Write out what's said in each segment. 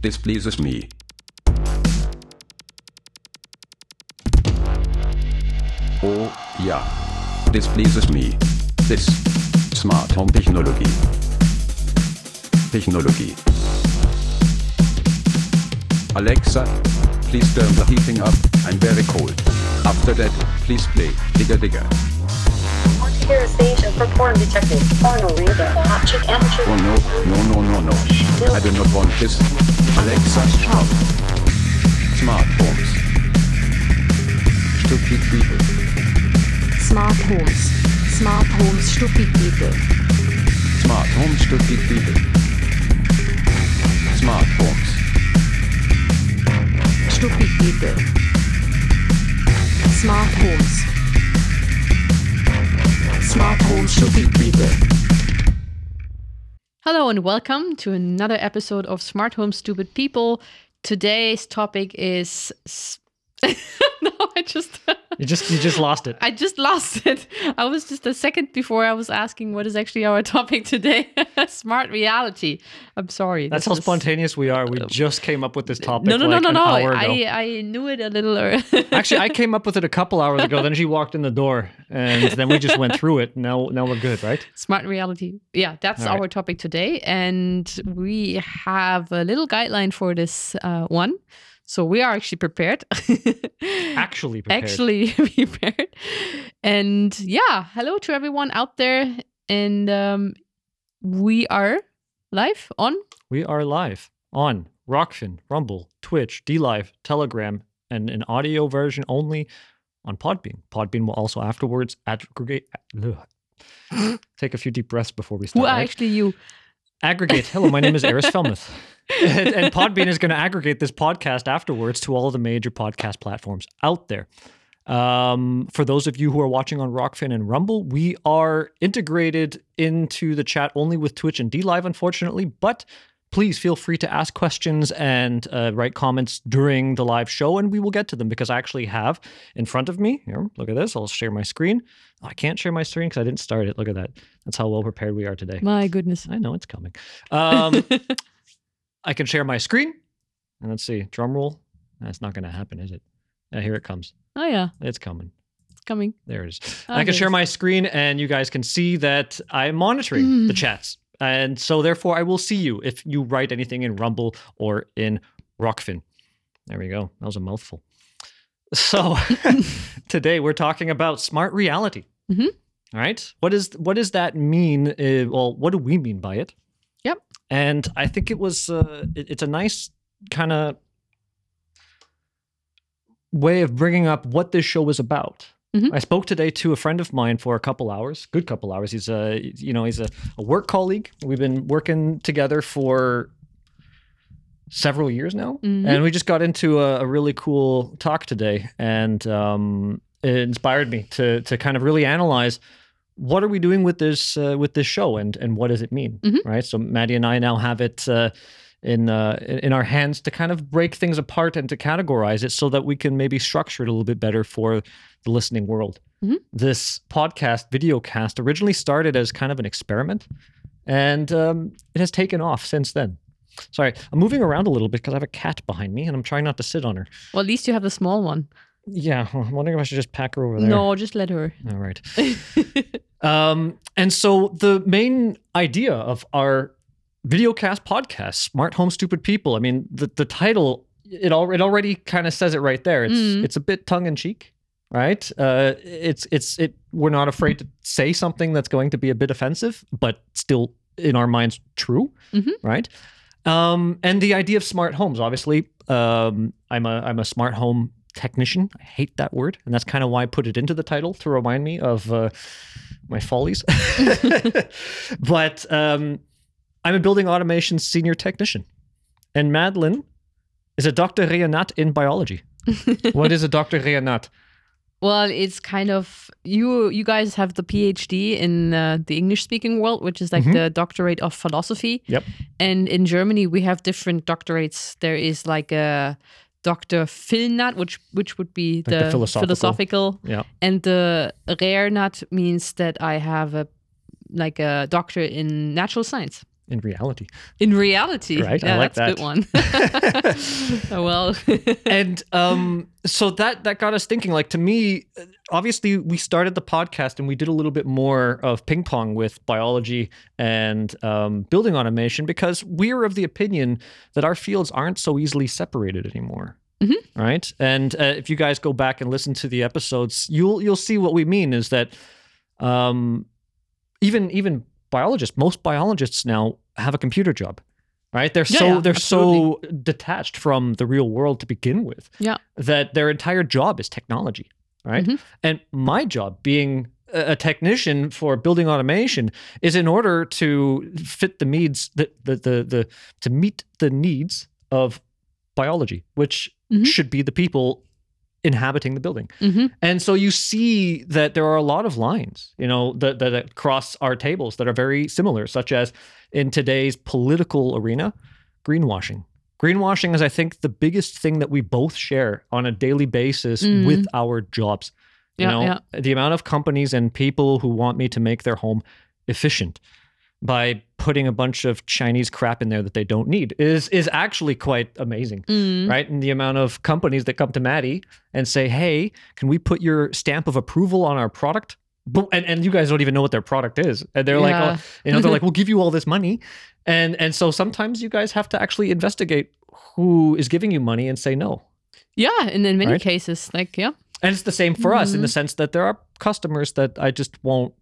displeases me. Oh ja, displeases me. This smart home technology. Technology. Alexa, please turn the heating up. I'm very cold. After that, please play Digger Digger. Want a for porn detective? Porno reader. Hot chick amateur. Oh no, no, no, no, no. I do not want this. Alexa, stop. Smart homes. Stupid people. Smart homes. Smart homes, stupid people. Smart homes, stupid people. Smart homes. Stupid people. Smart homes. Smart homes, stupid people. Hello and welcome to another episode of Smart Home Stupid People. Today's topic is. no, I just. You just you just lost it. I just lost it. I was just a second before I was asking what is actually our topic today. Smart reality. I'm sorry. That's how spontaneous we are. We just came up with this topic No, no, like no, no, no. I, I knew it a little. Actually, I came up with it a couple hours ago. Then she walked in the door, and then we just went through it. Now, now we're good, right? Smart reality. Yeah, that's All right. our topic today. And we have a little guideline for this uh, one. So we are actually prepared. Actually prepared. Actually prepared. And yeah, hello to everyone out there. And um, we are live on. we are live on Rokfin, Rumble, Twitch, DLive, Telegram, and an audio version only on Podbean. Podbean will also afterwards aggregate. ugh. Take a few deep breaths before we start. Who are right? actually you? Aggregate. Hello, my name is Eris Felmuth. and, and Podbean is going to aggregate this podcast afterwards to all of the major podcast platforms out there. Um, for those of you who are watching on Rokfin and Rumble, we are integrated into the chat only with Twitch and DLive, unfortunately, but please feel free to ask questions and uh, write comments during the live show, and we will get to them because I actually have in front of me. Here, look at this. I'll share my screen. Oh, I can't share my screen because I didn't start it. Look at that. That's how well prepared we are today. My goodness. I know it's coming. Um, I can share my screen. And let's see, drum roll. That's not going to happen, is it? Yeah, here it comes. Oh, yeah, It's coming. it's coming. There it is. Oh, I can share my screen, and you guys can see that I'm monitoring the Mm. chats. And so, therefore, I will see you if you write anything in Rumble or in Rokfin. There we go. That was a mouthful. So, today we're talking about smart reality. Mhm. All right. What is what does that mean? Uh, well, what do we mean by it? Yep. And I think it was uh, it- it's a nice kind of way of bringing up what this show is about. Mhm. I spoke today to a friend of mine for a couple hours, good couple hours. He's a you know he's a, a work colleague. We've been working together for several years now, Mhm. and we just got into a, a really cool talk today, and um, it inspired me to to kind of really analyze what are we doing with this uh, with this show and and what does it mean, Mhm. right? So Maddie and I now have it. Uh, in uh, in our hands to kind of break things apart and to categorize it so that we can maybe structure it a little bit better for the listening world. Mhm. This podcast, video cast, originally started as kind of an experiment, and um, it has taken off since then. Sorry, I'm moving around a little bit because I have a cat behind me and I'm trying not to sit on her. Well, at least you have the small one. Yeah, I'm wondering if I should just pack her over there. No, just let her. All right. Um, and so the main idea of our videocast podcast, Smart Home Stupid People, I mean, the, the title, it, al- it already kind of says it right there. It's Mhm. it's a bit tongue in cheek, right? Uh, it's it's it. We're not afraid to say something that's going to be a bit offensive, but still in our minds true, Mhm. right? Um, and the idea of smart homes, obviously, um, I'm a I'm a smart home technician. I hate that word, and that's kind of why I put it into the title to remind me of uh, my follies. but um, I'm a building automation senior technician, and Madeline is a Dr. Reanat in biology. what is a Dr. Reanat? Well, it's kind of you. You guys have the PhD in uh, the English-speaking world, which is like Mhm. the doctorate of philosophy. Yep. And in Germany, we have different doctorates. There is like a Doctor Philnat, which which would be the the, philosophical. philosophical, Yeah. and the Reernat means that I have a like a doctor in natural science. In reality. In reality, Right, I like that's a good one. Oh, well, and um, so that that got us thinking. Like to me, obviously, we started the podcast and we did a little bit more of ping pong with biology and um, building automation because we are of the opinion that our fields aren't so easily separated anymore. Mhm. Right, and uh, if you guys go back and listen to the episodes, you'll you'll see what we mean is that um, even even biologists, most biologists now have a computer job. Right, they're Yeah, so yeah, they're so detached from the real world to begin with yeah. that their entire job is technology, right? Mhm. And my job being a technician for building automation is in order to fit the needs the the the, the to meet the needs of biology, which Mhm. should be the people inhabiting the building. hmm And so you see that there are a lot of lines, you know, that, that, that cross our tables that are very similar, such as in today's political arena, greenwashing. Greenwashing is, I think, the biggest thing that we both share on a daily basis Mhm. with our jobs. You Yeah, know, yeah. the amount of companies and people who want me to make their home efficient by putting a bunch of Chinese crap in there that they don't need is is actually quite amazing Mm. right? And the amount of companies that come to Maddie and say, "Hey, can we put your stamp of approval on our product?" And, and you guys don't even know what their product is, and they're like, Yeah. oh, you know, they're like, "We'll give you all this money," and and so sometimes you guys have to actually investigate who is giving you money and say no. Yeah, and in many Right? cases, like yeah, And it's the same for us in the Mhm. sense that there are customers that I just won't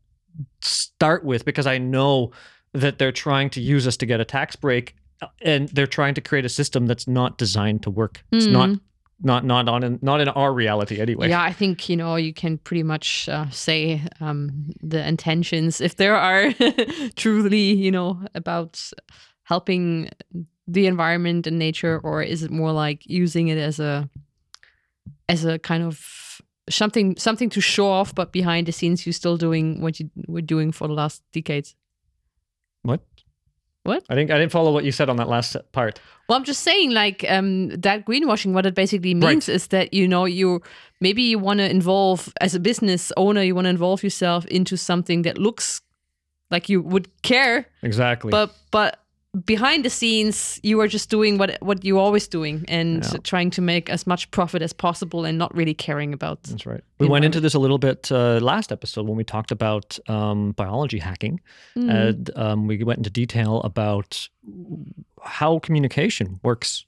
start with because I know that they're trying to use us to get a tax break uh, and they're trying to create a system that's not designed to work. It's not Mhm. not not on in, not in our reality anyway. yeah. I think you know you can pretty much uh, say um, the intentions if there are truly you know about helping the environment and nature, or is it more like using it as a as a kind of something something to show off, but behind the scenes you're still doing what you were doing for the last decades. What? What? I think I didn't follow what you said on that last part. Well, I'm just saying, like um, that greenwashing. What it basically means is that you know you maybe you want to involve as a business owner, you want to involve yourself into something that looks like you would care, Exactly. but but behind the scenes you are just doing what what you're always doing and Yeah. trying to make as much profit as possible and not really caring about. That's right. We went into this a little bit uh, last episode when we talked about um, biology hacking, Mm. and um, we went into detail about how communication works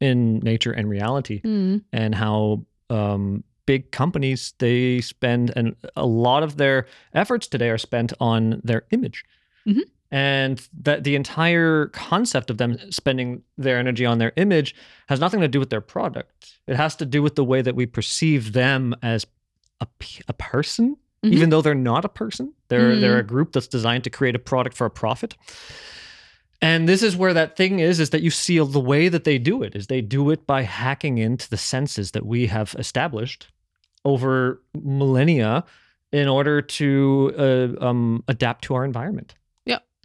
in nature and reality, Mm. and how um, big companies they spend and a lot of their efforts today are spent on their image. Mhm. And that the entire concept of them spending their energy on their image has nothing to do with their product. It has to do with the way that we perceive them as a, a person, Mhm. even though they're not a person. They're they're Mm. a group that's designed to create a product for a profit. And this is where that thing is, is that you see the way that they do it is they do it by hacking into the senses that we have established over millennia in order to uh, um, adapt to our environment.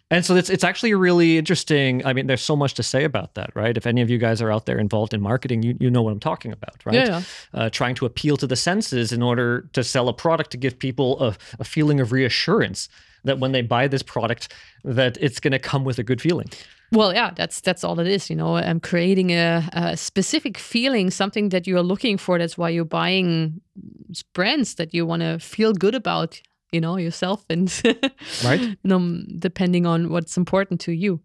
And so it's it's actually really interesting. I mean, there's so much to say about that, right? If any of you guys are out there involved in marketing, you, you know what I'm talking about, right? Yeah, yeah. Uh, trying to appeal to the senses in order to sell a product to give people a, a feeling of reassurance that when they buy this product, that it's going to come with a good feeling. Well, yeah, that's that's all it is. You know, I'm creating a, a specific feeling, something that you are looking for. That's why you're buying brands that you want to feel good about. You know yourself and Right. Um, depending on what's important to you.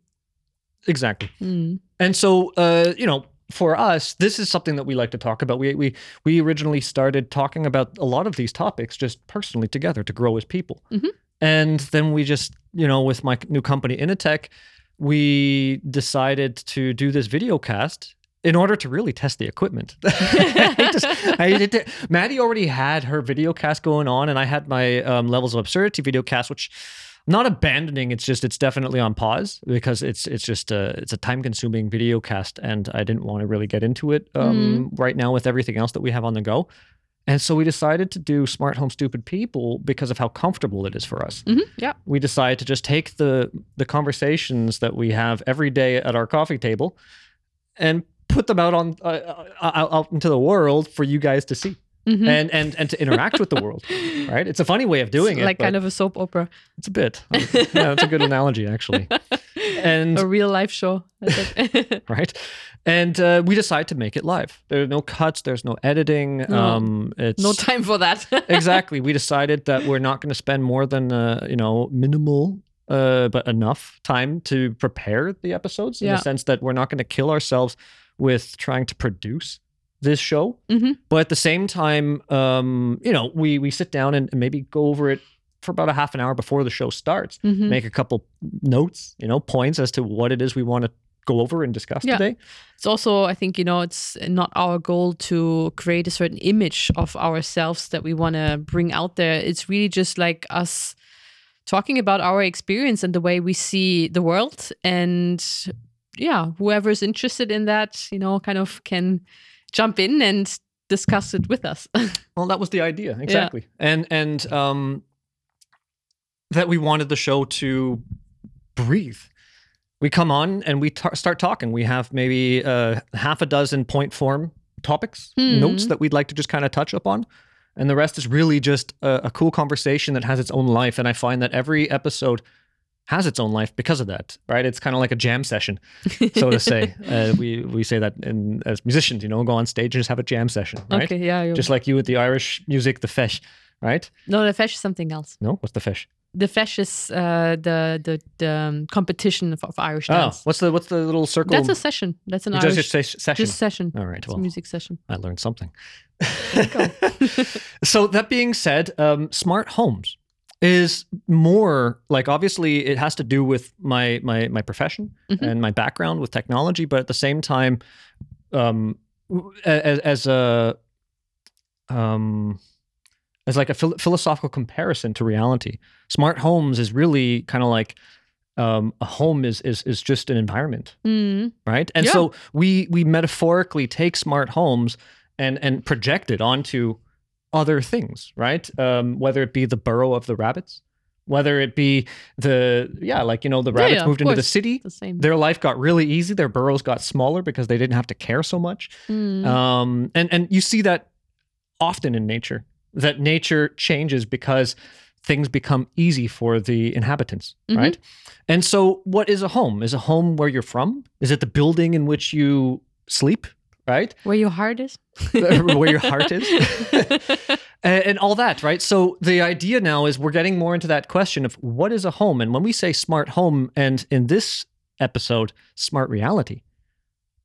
Exactly. Mm. And so, uh, you know, for us, this is something that we like to talk about. We we we originally started talking about a lot of these topics just personally together to grow as people, Mhm. and then we just, you know, with my new company Initech, we decided to do this video cast in order to really test the equipment. I just, I Maddie already had her video cast going on, and I had my um, levels of absurdity video cast, which I'm not abandoning. It's just it's definitely on pause because it's it's just a it's a time consuming video cast, and I didn't want to really get into it um, right now with everything else that we have on the go. And so we decided to do Smart Home Stupid People because of how comfortable it is for us hmm Yeah. we decided to just take the the conversations that we have every day at our coffee table and put them out on uh, uh, out, out into the world for you guys to see Mhm. and and and to interact with the world right it's a funny way of doing It's it like kind of a soap opera. it's a bit yeah that's a good analogy actually and a real life show. Right? And uh, we decide to make it live. There are no cuts. There's no editing. No. Um, it's no time for that. exactly. We decided that we're not going to spend more than uh, you know minimal, uh, but enough time to prepare the episodes in Yeah. the sense that we're not going to kill ourselves with trying to produce this show. Mhm. But at the same time, um, you know, we we sit down and, and maybe go over it for about a half an hour before the show starts. Mhm. Make a couple notes, you know, points as to what it is we want to go over and discuss Yeah. today. It's also, I think, you know, it's not our goal to create a certain image of ourselves that we want to bring out there. It's really just like us talking about our experience and the way we see the world. And yeah, whoever's interested in that, you know, kind of can jump in and discuss it with us. Well, that was the idea exactly, and and um, that we wanted the show to breathe. We come on and we ta- start talking. We have maybe uh, half a dozen point form topics, Hmm. notes that we'd like to just kind of touch upon, and the rest is really just a, a cool conversation that has its own life. And I find that every episode has its own life because of that. Right? It's kind of like a jam session, so to say. uh, we we say that in, as musicians, you know, go on stage and just have a jam session. Right? Okay, yeah. you're- just like you with the Irish music, the feis, right? no, the feis is something else. No, what's the feis? The feis is uh, the the, the um, competition of, of Irish Oh, what's the what's the little circle? That's a session. That's an You Irish just say session. just session. All right, well, a music session. I learned something. so that being said, um, smart homes is more like obviously it has to do with my my my profession Mhm. and my background with technology, but at the same time, um, as, as a um, as like a phil- philosophical comparison to reality, smart homes is really kind of like um, a home is is is just an environment Mm. right and Yeah. so we we metaphorically take smart homes and and project it onto other things right? Um whether it be the burrow of the rabbits whether it be the yeah like you know the rabbits yeah, of moved into the city. The their life got really easy. Their burrows got smaller because they didn't have to care so much. Mm. um and and you see that often in nature that nature changes because things become easy for the inhabitants Mhm. right? And so what is a home? Is a home where you're from? Is it the building in which you sleep right Where your heart is. where your heart is and, and all that right so the idea now is we're getting more into that question of what is a home and when we say smart home and in this episode smart reality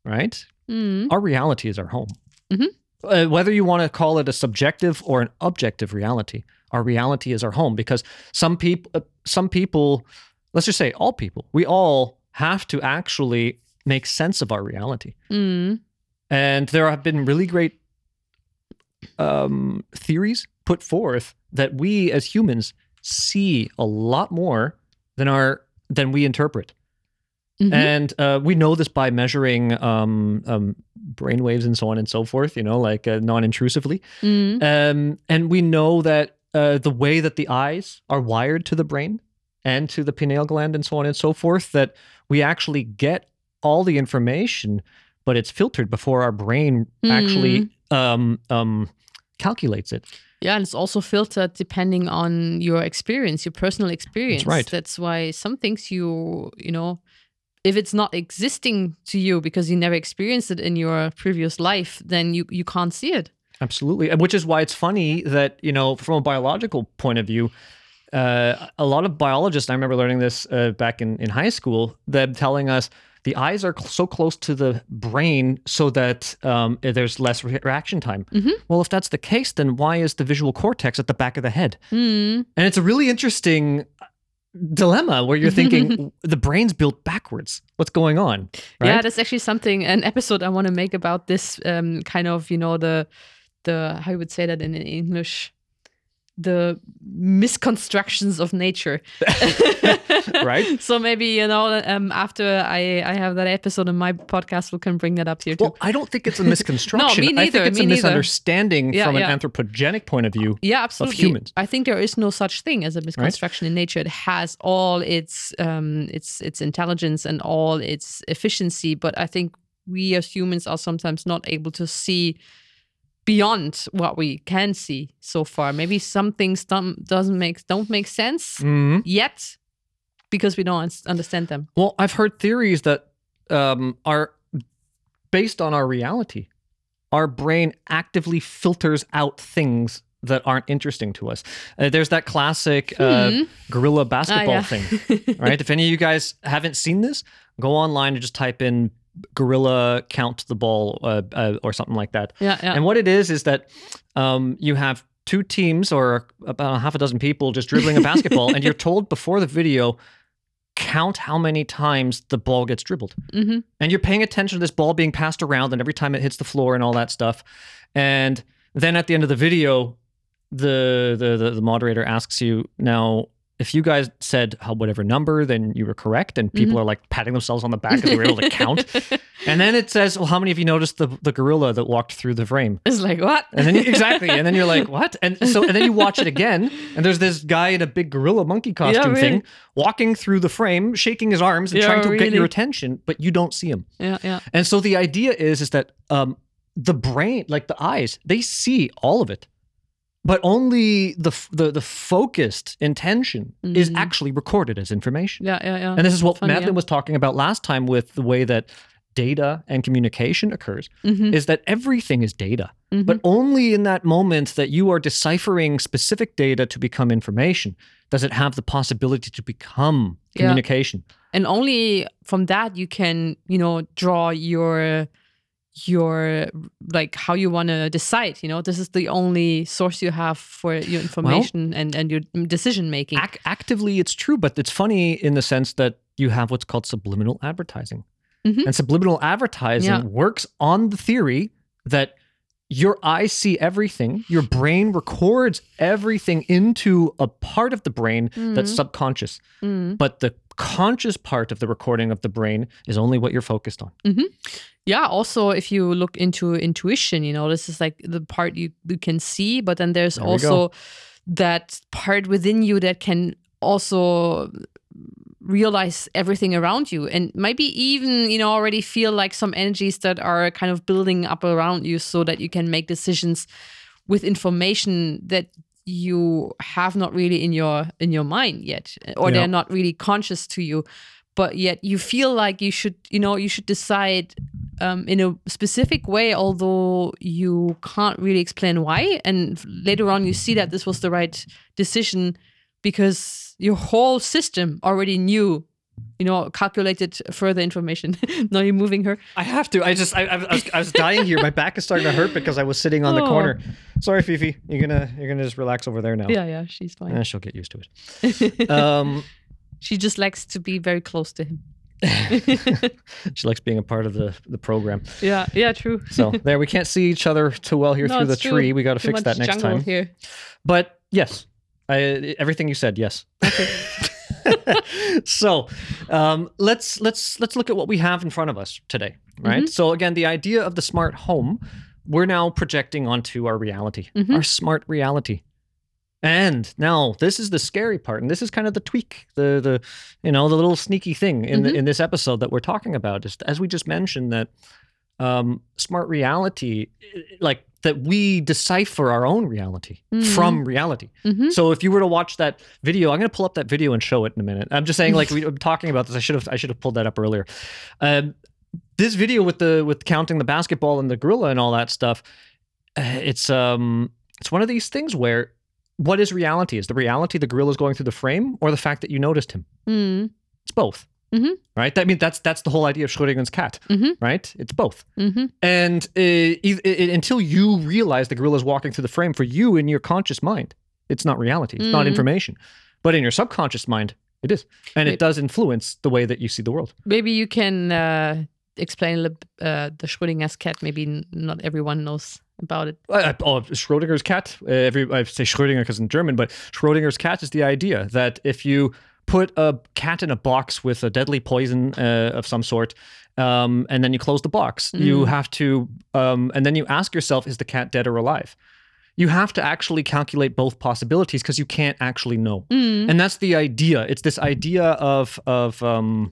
right Mm. our reality is our home. Mhm. Uh, whether you want to call it a subjective or an objective reality, our reality is our home because some people, uh, some people, let's just say all people, we all have to actually make sense of our reality. Mm. And there have been really great um, theories put forth that we as humans see a lot more than our than we interpret. Mhm. And uh, we know this by measuring um, um, brain waves and so on and so forth, you know, like uh, non intrusively. Mm. Um, and we know that uh, the way that the eyes are wired to the brain and to the pineal gland and so on and so forth, that we actually get all the information, but it's filtered before our brain actually um, um, calculates it. Yeah, and it's also filtered depending on your experience, your personal experience. right. That's why some things you, you know, if it's not existing to you because you never experienced it in your previous life, then you you can't see it. Absolutely, which is why it's funny that you know, from a biological point of view, uh, a lot of biologists. I remember learning this uh, back in in high school. Them telling us the eyes are cl- so close to the brain so that um, there's less re- reaction time. Mhm. Well, if that's the case, then why is the visual cortex at the back of the head? Mm. And it's a really interesting dilemma where you're thinking the brain's built backwards. What's going on? Right? Yeah, that's actually something an episode I want to make about this um, kind of you know the the how you would say that in English the misconstructions of nature Right. so maybe you know um, after I I have that episode in my podcast we can bring that up here too Well, I don't think it's a misconstruction. no, me I neither, think it's me a misunderstanding Yeah, from an anthropogenic point of view. yeah absolutely of humans. I think there is no such thing as a misconstruction in nature it has all its um its its intelligence and all its efficiency but I think we as humans are sometimes not able to see beyond what we can see so far maybe some things don't doesn't make don't make sense Mhm. yet because we don't un- understand them. Well, I've heard theories that um, are based on our reality. Our brain actively filters out things that aren't interesting to us. Uh, there's that classic uh, gorilla basketball yeah. thing, right? if any of you guys haven't seen this, go online and just type in gorilla count the ball uh, uh, or something like that. Yeah, yeah. And what it is is that um, you have two teams or about a half a dozen people just dribbling a basketball, and you're told before the video, count how many times the ball gets dribbled. Mhm. And you're paying attention to this ball being passed around and every time it hits the floor and all that stuff. And then at the end of the video, the the the, the moderator asks you now. If you guys said whatever number, then you were correct, and people are like patting themselves on the back because they were able to count. And then it says, "Well, how many of you noticed the the gorilla that walked through the frame?" It's like what? And then you, exactly, and then you're like, "What?" And so, and then you watch it again, and there's this guy in a big gorilla monkey costume really. thing walking through the frame, shaking his arms and Yeah, trying to get your attention, but you don't see him. yeah, yeah. And so the idea is, is that um, the brain, like the eyes, they see all of it, but only the the, the focused intention is Mhm. actually recorded as information. Yeah, yeah, yeah. And this is what Funny, Madeline yeah. was talking about last time with the way that data and communication occurs Mhm, is that everything is data, mhm. but only in that moment that you are deciphering specific data to become information does it have the possibility to become Yeah. communication. and only from that you can you know draw your your like how you want to decide you know this is the only source you have for your information and and your decision making Ac- actively, it's true, but it's funny in the sense that you have what's called subliminal advertising. Mhm. And subliminal advertising Yeah. works on the theory that your eyes see everything, your brain records everything into a part of the brain that's subconscious. Mm. But the conscious part of the recording of the brain is only what you're focused on. yeah also if you look into intuition you know this is like the part you, you can see but then there's There also that part within you that can also realize everything around you. And maybe even you know already feel like some energies that are kind of building up around you so that you can make decisions with information that you have not really in your in your mind yet or Yeah. they're not really conscious to you. But yet you feel like you should you know you should decide um, in a specific way although you can't really explain why. And later on you see that this was the right decision because your whole system already knew you know calculated further information now you're moving her I have to. I just, I, I, was, I was dying here. My back is starting to hurt because I was sitting on the Oh. corner. Sorry, Fifi. You're gonna, you're gonna just relax over there now. yeah yeah she's fine Eh, she'll get used to it. Um, she just likes to be very close to him she likes being a part of the the program. yeah yeah true So there, we can't see each other too well here No, through the true. tree. We got to fix that next time. here But yes, I, everything you said, yes. Okay. so um, let's let's let's look at what we have in front of us today, right? Mm-hmm. So again, the idea of the smart home, we're now projecting onto our reality, Mhm. our smart reality. And now this is the scary part, and this is kind of the tweak, the the you know the little sneaky thing in the, Mhm. in this episode that we're talking about is as we just mentioned that um, smart reality, like that we decipher our own reality Mhm. from reality. Mhm. So if you were to watch that video, I'm going to pull up that video and show it in a minute. I'm just saying, like we were talking about this. I should have I should have pulled that up earlier. Um, this video with the with counting the basketball and the gorilla and all that stuff. uh, It's um it's one of these things where what is reality? Is the reality the gorilla is going through the frame, or the fact that you noticed him? Mm. It's both. Mhm. Right. I mean, that's that's the whole idea of Schrödinger's cat. Mhm. Right. It's both. Mhm. And uh, e- e- until you realize the gorilla is walking through the frame, for you in your conscious mind, it's not reality. It's not Mhm. information. But in your subconscious mind, it is, and it Maybe- does influence the way that you see the world. Maybe you can uh, explain uh, the Schrödinger's cat. Maybe not everyone knows about it. Uh, oh, Schrödinger's cat. Uh, every I say Schrödinger because in German, but Schrödinger's cat is the idea that if you put a cat in a box with a deadly poison uh, of some sort, um, and then you close the box, you Mm. have to, um, and then you ask yourself, is the cat dead or alive? You have to actually calculate both possibilities because you can't actually know. Mm. and that's the idea it's this idea of of um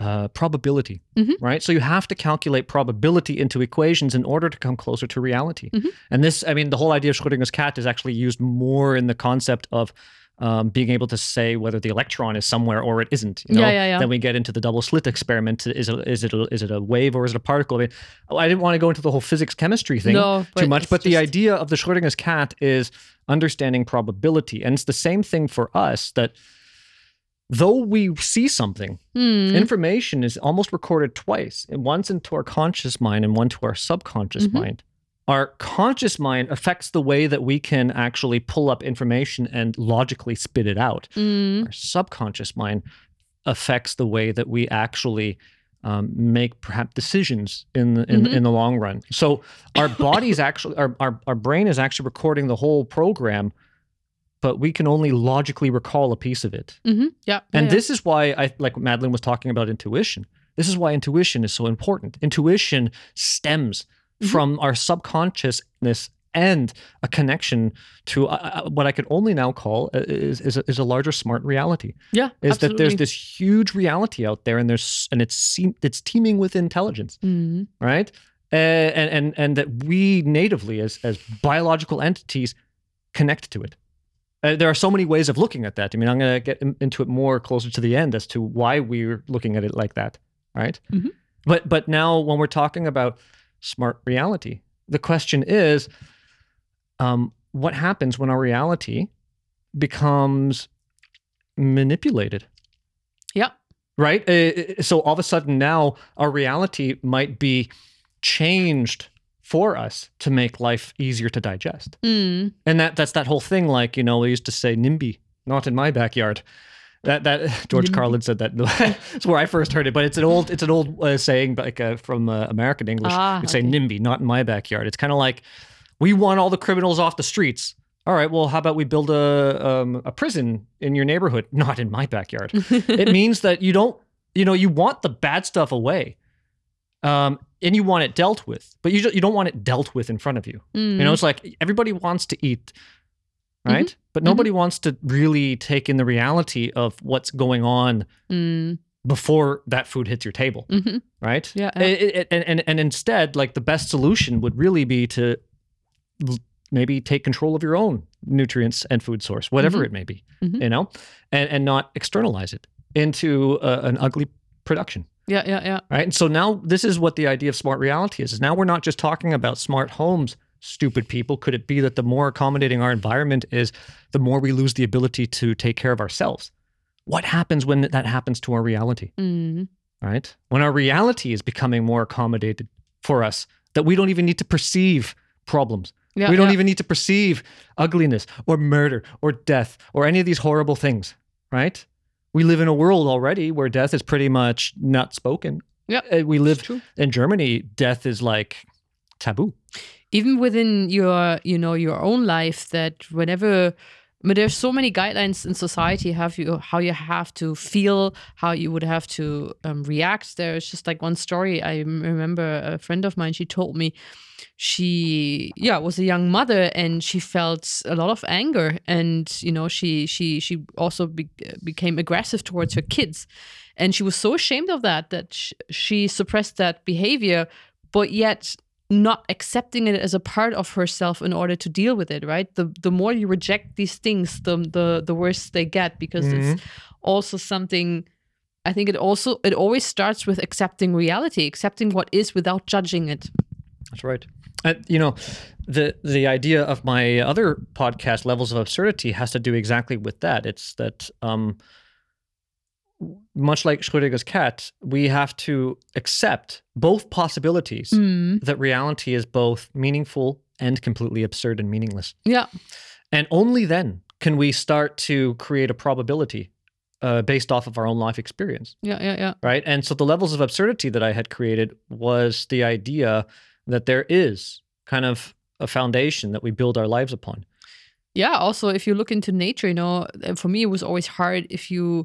uh, probability Mhm. right so you have to calculate probability into equations in order to come closer to reality Mhm. and this i mean the whole idea of schrodinger's cat is actually used more in the concept of um, being able to say whether the electron is somewhere or it isn't. You know? Yeah, yeah, yeah. Then we get into the double slit experiment. Is it is it a, is it a wave or is it a particle? I, mean, I didn't want to go into the whole physics chemistry thing No, too much, but the idea of the Schrodinger's cat is understanding probability, and it's the same thing for us that. Though we see something, Hmm. information is almost recorded twice and once into our conscious mind and one to our subconscious Mhm. mind our conscious mind affects the way that we can actually pull up information and logically spit it out Mm. our subconscious mind affects the way that we actually um, make perhaps decisions in the in, Mhm. in the long run so our body's actually our, our our brain is actually recording the whole program but we can only logically recall a piece of it Mhm. Yeah. and yeah, this is why I like Madeline was talking about intuition. This is why intuition is so important. Intuition stems Mhm. from our subconsciousness and a connection to uh, uh, what I could only now call uh, is is a, is a larger smart reality. yeah. Is that there's this huge reality out there, and there's and it's it's teeming with intelligence, Mhm. right? Uh, and and and that we natively as as biological entities connect to it. Uh, there are so many ways of looking at that. I mean, I'm going to get in- into it more closer to the end as to why we're looking at it like that, right? Mhm. But but now when we're talking about smart reality, the question is, um, what happens when our reality becomes manipulated? Yeah. Right. Uh, so all of a sudden now our reality might be changed for us to make life easier to digest. Mm. And that that's that whole thing. Like you know, we used to say NIMBY, not in my backyard. That that George Carlin said that. That's where I first heard it. But it's an old it's an old uh, saying, like uh, from uh, American English. Ah, You'd say okay. NIMBY, not in my backyard. It's kind of like we want all the criminals off the streets. All right, well, how about we build a um, a prison in your neighborhood? Not in my backyard. it means that you don't, you know, you want the bad stuff away, um, and you want it dealt with, but you don't, you don't want it dealt with in front of you. You Mm-hmm. know, it's like everybody wants to eat, right? But nobody wants to really take in the reality of what's going on Mm. before that food hits your table, Mhm. right? Yeah. It- it- and, and and instead, like the best solution would really be to maybe take control of your own nutrients and food source, whatever Mhm. it may be, Mhm. you know, and and not externalize it into uh, an ugly production Yeah. Yeah. Yeah. right? And so now this is what the idea of smart reality is. Is now we're not just talking about smart homes, stupid people. Could it be that the more accommodating our environment is, the more we lose the ability to take care of ourselves? What happens when that happens to our reality, Mm. right? When our reality is becoming more accommodated for us, that we don't even need to perceive problems. Yeah. we don't yeah. even need to perceive ugliness or murder or death or any of these horrible things, right? We live in a world already where death is pretty much not spoken. Yeah, Uh, we live in Germany, death is like taboo. even within your you know your own life that whenever but there's so many guidelines in society have you how you have to feel how you would have to um, react there's just like one story i remember a friend of mine she told me she yeah was a young mother and she felt a lot of anger and you know she she she also be, became aggressive towards her kids and she was so ashamed of that that sh- she suppressed that behavior but yet not accepting it as a part of herself in order to deal with it right the the more you reject these things the the the worse they get because it's also something i think it also it always starts with accepting reality accepting what is without judging it That's right. Uh, you know, the the idea of my other podcast, Levels of Absurdity, has to do exactly with that. It's that um, much like Schrödinger's cat, we have to accept both possibilities mm. that reality is both meaningful and completely absurd and meaningless. yeah And only then can we start to create a probability uh, based off of our own life experience. yeah yeah yeah right? And so the levels of absurdity that I had created was the idea that there is kind of a foundation that we build our lives upon. yeah also if you look into nature you know for me it was always hard if you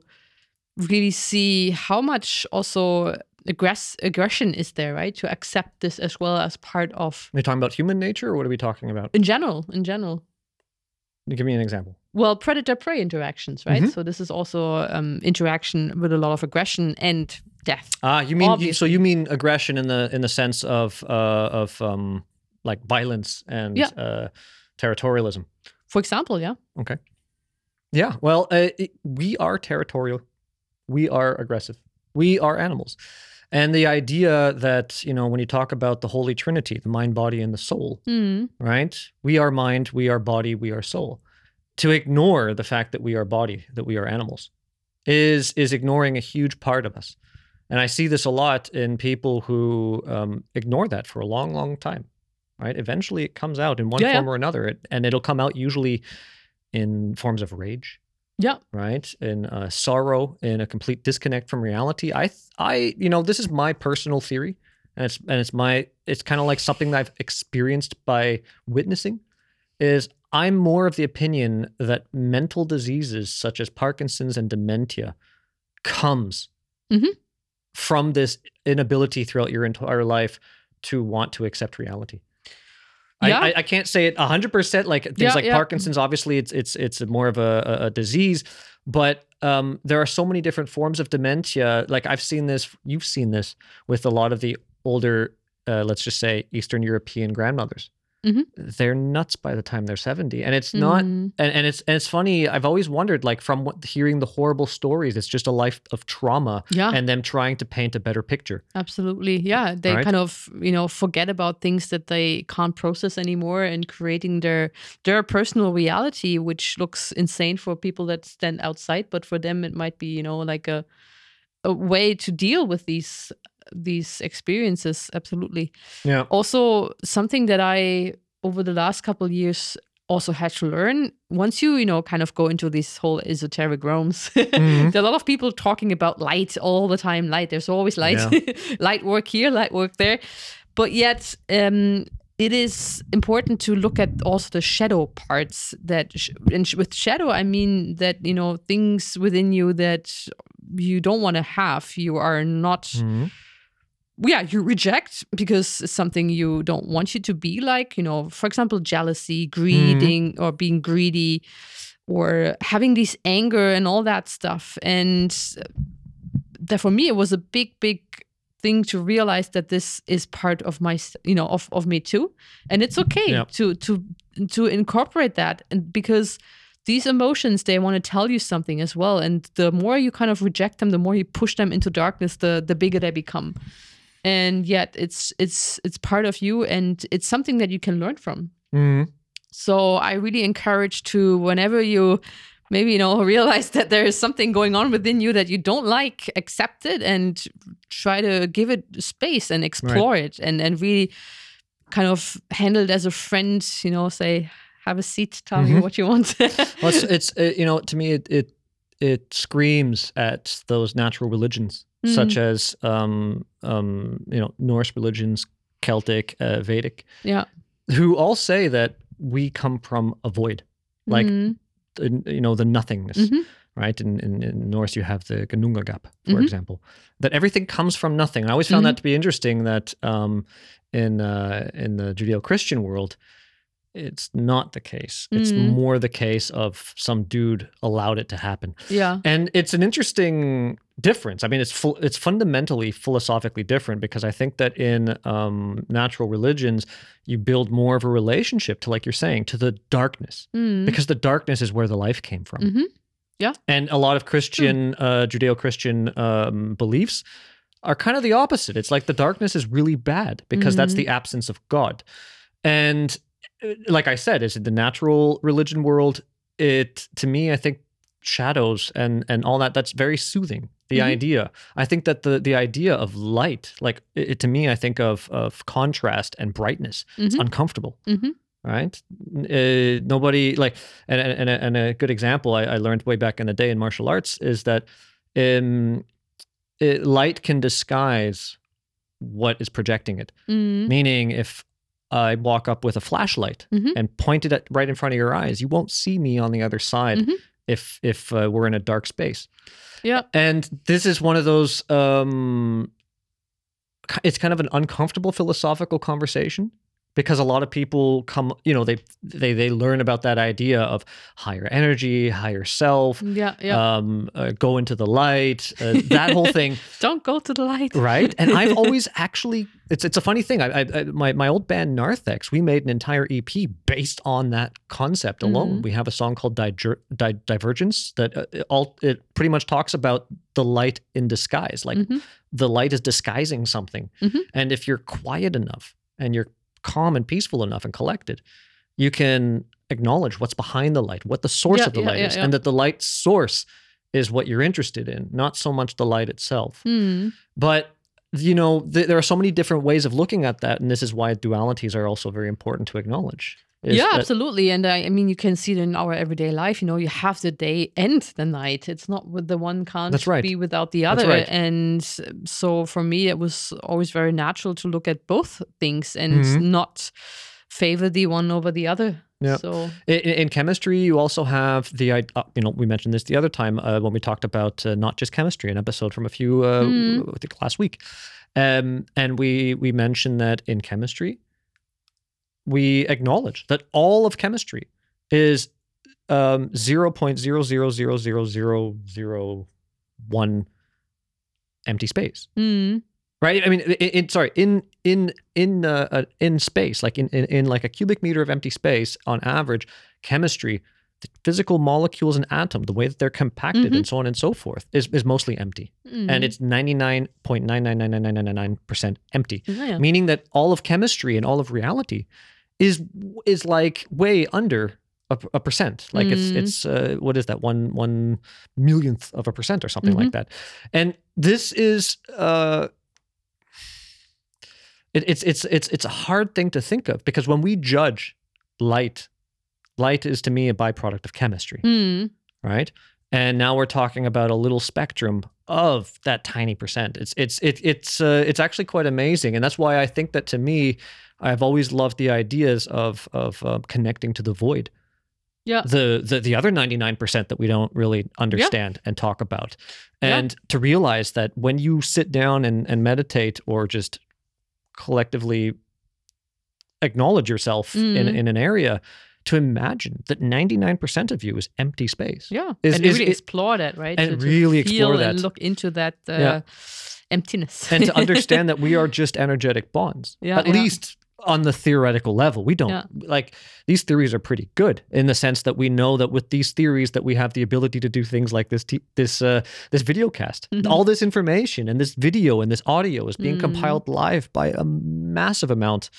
really see how much also aggress- aggression is there right to accept this as well as part of Are we talking about human nature or what are we talking about? in general in general Give me an example. well predator prey interactions right Mhm. so this is also um, interaction with a lot of aggression and death Ah, you mean you, so you mean aggression in the in the sense of uh, of um, like violence and Yeah. uh, territorialism. for example yeah Okay. Yeah. Well, uh, it, we are territorial. We are aggressive. We are animals. And the idea that, you know, when you talk about the Holy Trinity, the mind, body, and the soul, Mm. right? We are mind, we are body, we are soul. To ignore the fact that we are body, that we are animals, is is ignoring a huge part of us. And I see this a lot in people who um, ignore that for a long, long time. Right? Eventually, it comes out in one Yeah, form or another, and it'll come out usually in forms of rage, Yeah. right? In uh, sorrow, and a complete disconnect from reality. I, th- I, you know, this is my personal theory, and it's and it's my, it's kind of like something that I've experienced by witnessing. Is I'm more of the opinion that mental diseases such as Parkinson's and dementia comes Mhm. from this inability throughout your entire life to want to accept reality. I- Yeah. I, I can't say it 100% like things Yeah, like yeah. Parkinson's obviously it's it's it's more of a, a, a disease but um, there are so many different forms of dementia like I've seen this you've seen this with a lot of the older uh, let's just say Eastern European grandmothers Mhm. they're nuts by the time they're 70 and it's not Mhm. and, and it's and it's funny i've always wondered like from what, hearing the horrible stories it's just a life of trauma Yeah. and them trying to paint a better picture Absolutely. Yeah. They Right? kind of, you know, forget about things that they can't process anymore and creating their their personal reality, which looks insane for people that stand outside, but for them it might be, you know, like a a way to deal with these these experiences. Absolutely. yeah Also, something that I over the last couple years also had to learn once you you know kind of go into these whole esoteric realms Mhm. there are a lot of people talking about light all the time light there's always light light work here light work there but yet um it is important to look at also the shadow parts that sh- and sh- with shadow i mean that you know things within you that you don't want to have you are not Mhm. Yeah you reject because it's something you don't want you to be like you know for example jealousy mm-hmm. greeding or being greedy or having this anger and all that stuff. And uh, that for me it was a big big thing to realize that this is part of my you know of, of me too. And it's okay to to to incorporate that and because these emotions they want to tell you something as well. And the more you kind of reject them the more you push them into darkness the the bigger they become and yet it's it's it's part of you and it's something that you can learn from Mhm. so I really encourage to whenever you maybe you know realize that there is something going on within you that you don't like, accept it and try to give it space and explore it and and really kind of handle it as a friend. You know, say have a seat, tell me Mhm. what you want. well, it's, it's uh, you know to me it, it it screams at those natural religions such as um um you know Norse religions Celtic uh, Vedic yeah, who all say that we come from a void like Mhm. you know the nothingness Mhm. right in, in, in norse you have the ginnungagap for Mhm. example that everything comes from nothing and i always found that to be interesting that um, in uh, in the judeo-christian world it's not the case it's Mhm. more the case of some dude allowed it to happen yeah, and it's an interesting difference. I mean, it's fu- it's fundamentally philosophically different because I think that in um, natural religions, you build more of a relationship to, like you're saying, to the darkness Mm. because the darkness is where the life came from. Mhm. Yeah. And a lot of Christian, uh, Judeo-Christian um, beliefs are kind of the opposite. It's like the darkness is really bad because that's the absence of God. And like I said, is it the natural religion world, it to me, I think shadows and and all that that's very soothing the Mhm. idea i think that the the idea of light like it, it- to me i think of of contrast and brightness it's Mhm. uncomfortable Mhm. right uh, nobody like and, and, and, a, and a good example I, I learned way back in the day in martial arts is that um, it, light can disguise what is projecting it Mm. meaning if i walk up with a flashlight Mhm. and point it at right in front of your eyes you won't see me on the other side Mhm. if if uh, we're in a dark space yeah, and this is one of those um it's kind of an uncomfortable philosophical conversation because a lot of people come, you know, they they they learn about that idea of higher energy, higher self, Yeah, yeah. um, uh, go into the light, uh, that whole thing, Don't go to the light. right? And I've always actually, it's it's a funny thing. I, I, I my my old band Narthex, we made an entire EP based on that concept alone. We have a song called Diger- Di- Divergence that uh, it all it pretty much talks about the light in disguise, like Mhm. the light is disguising something. Mhm. And if you're quiet enough and you're calm and peaceful enough and collected, you can acknowledge what's behind the light, what the source Yeah, of the yeah, light yeah, is, and that the light source is what you're interested in, not so much the light itself. Hmm. But you know, th- there are so many different ways of looking at that, and this is why dualities are also very important to acknowledge. Is yeah, that- absolutely. And I, I mean, you can see it in our everyday life. You know, you have the day and the night. It's not with the one can't That's right. be without the That's other. right. And so for me, it was always very natural to look at both things and Mhm. not favor the one over the other. Yeah. So In, in chemistry, you also have the, uh, you know, we mentioned this the other time uh, when we talked about uh, not just chemistry, an episode from a few, uh, Mm. I think last week, um, and we we mentioned that in chemistry, we acknowledge that all of chemistry is um, zero point zero zero zero zero zero zero one empty space. mm, right i mean in, in sorry in in in uh, uh, in space like in, in in like a cubic meter of empty space on average chemistry the physical molecules and atom the way that they're compacted and so on and so forth is, is mostly empty mm. and it's 99.9999999% empty Yeah, yeah. meaning that all of chemistry and all of reality is is like way under a, a percent like it's Mm. it's uh, what is that one one millionth of a percent or something like that and this is uh it, it's it's it's it's a hard thing to think of because when we judge light light is to me a byproduct of chemistry Mm, right? And now we're talking about a little spectrum of that tiny percent. It's it's it, it's uh, it's actually quite amazing, and that's why I think that to me, I've always loved the ideas of of uh, connecting to the void. yeah. The the the other ninety nine percent that we don't really understand and talk about, Yeah. and to realize that when you sit down and and meditate or just collectively acknowledge yourself in Mm. in an area, to imagine that ninety nine percent of you is empty space. Yeah. Is- and is- really is- explore that, right? and To- to really explore feel and that. look into that uh, Yeah. emptiness. and to understand that we are just energetic bonds Yeah, at yeah. least on the theoretical level we don't Yeah. like these theories are pretty good in the sense that we know that with these theories that we have the ability to do things like this t- this uh, this video cast Mhm. all this information and this video and this audio is being Mm. compiled live by a massive amount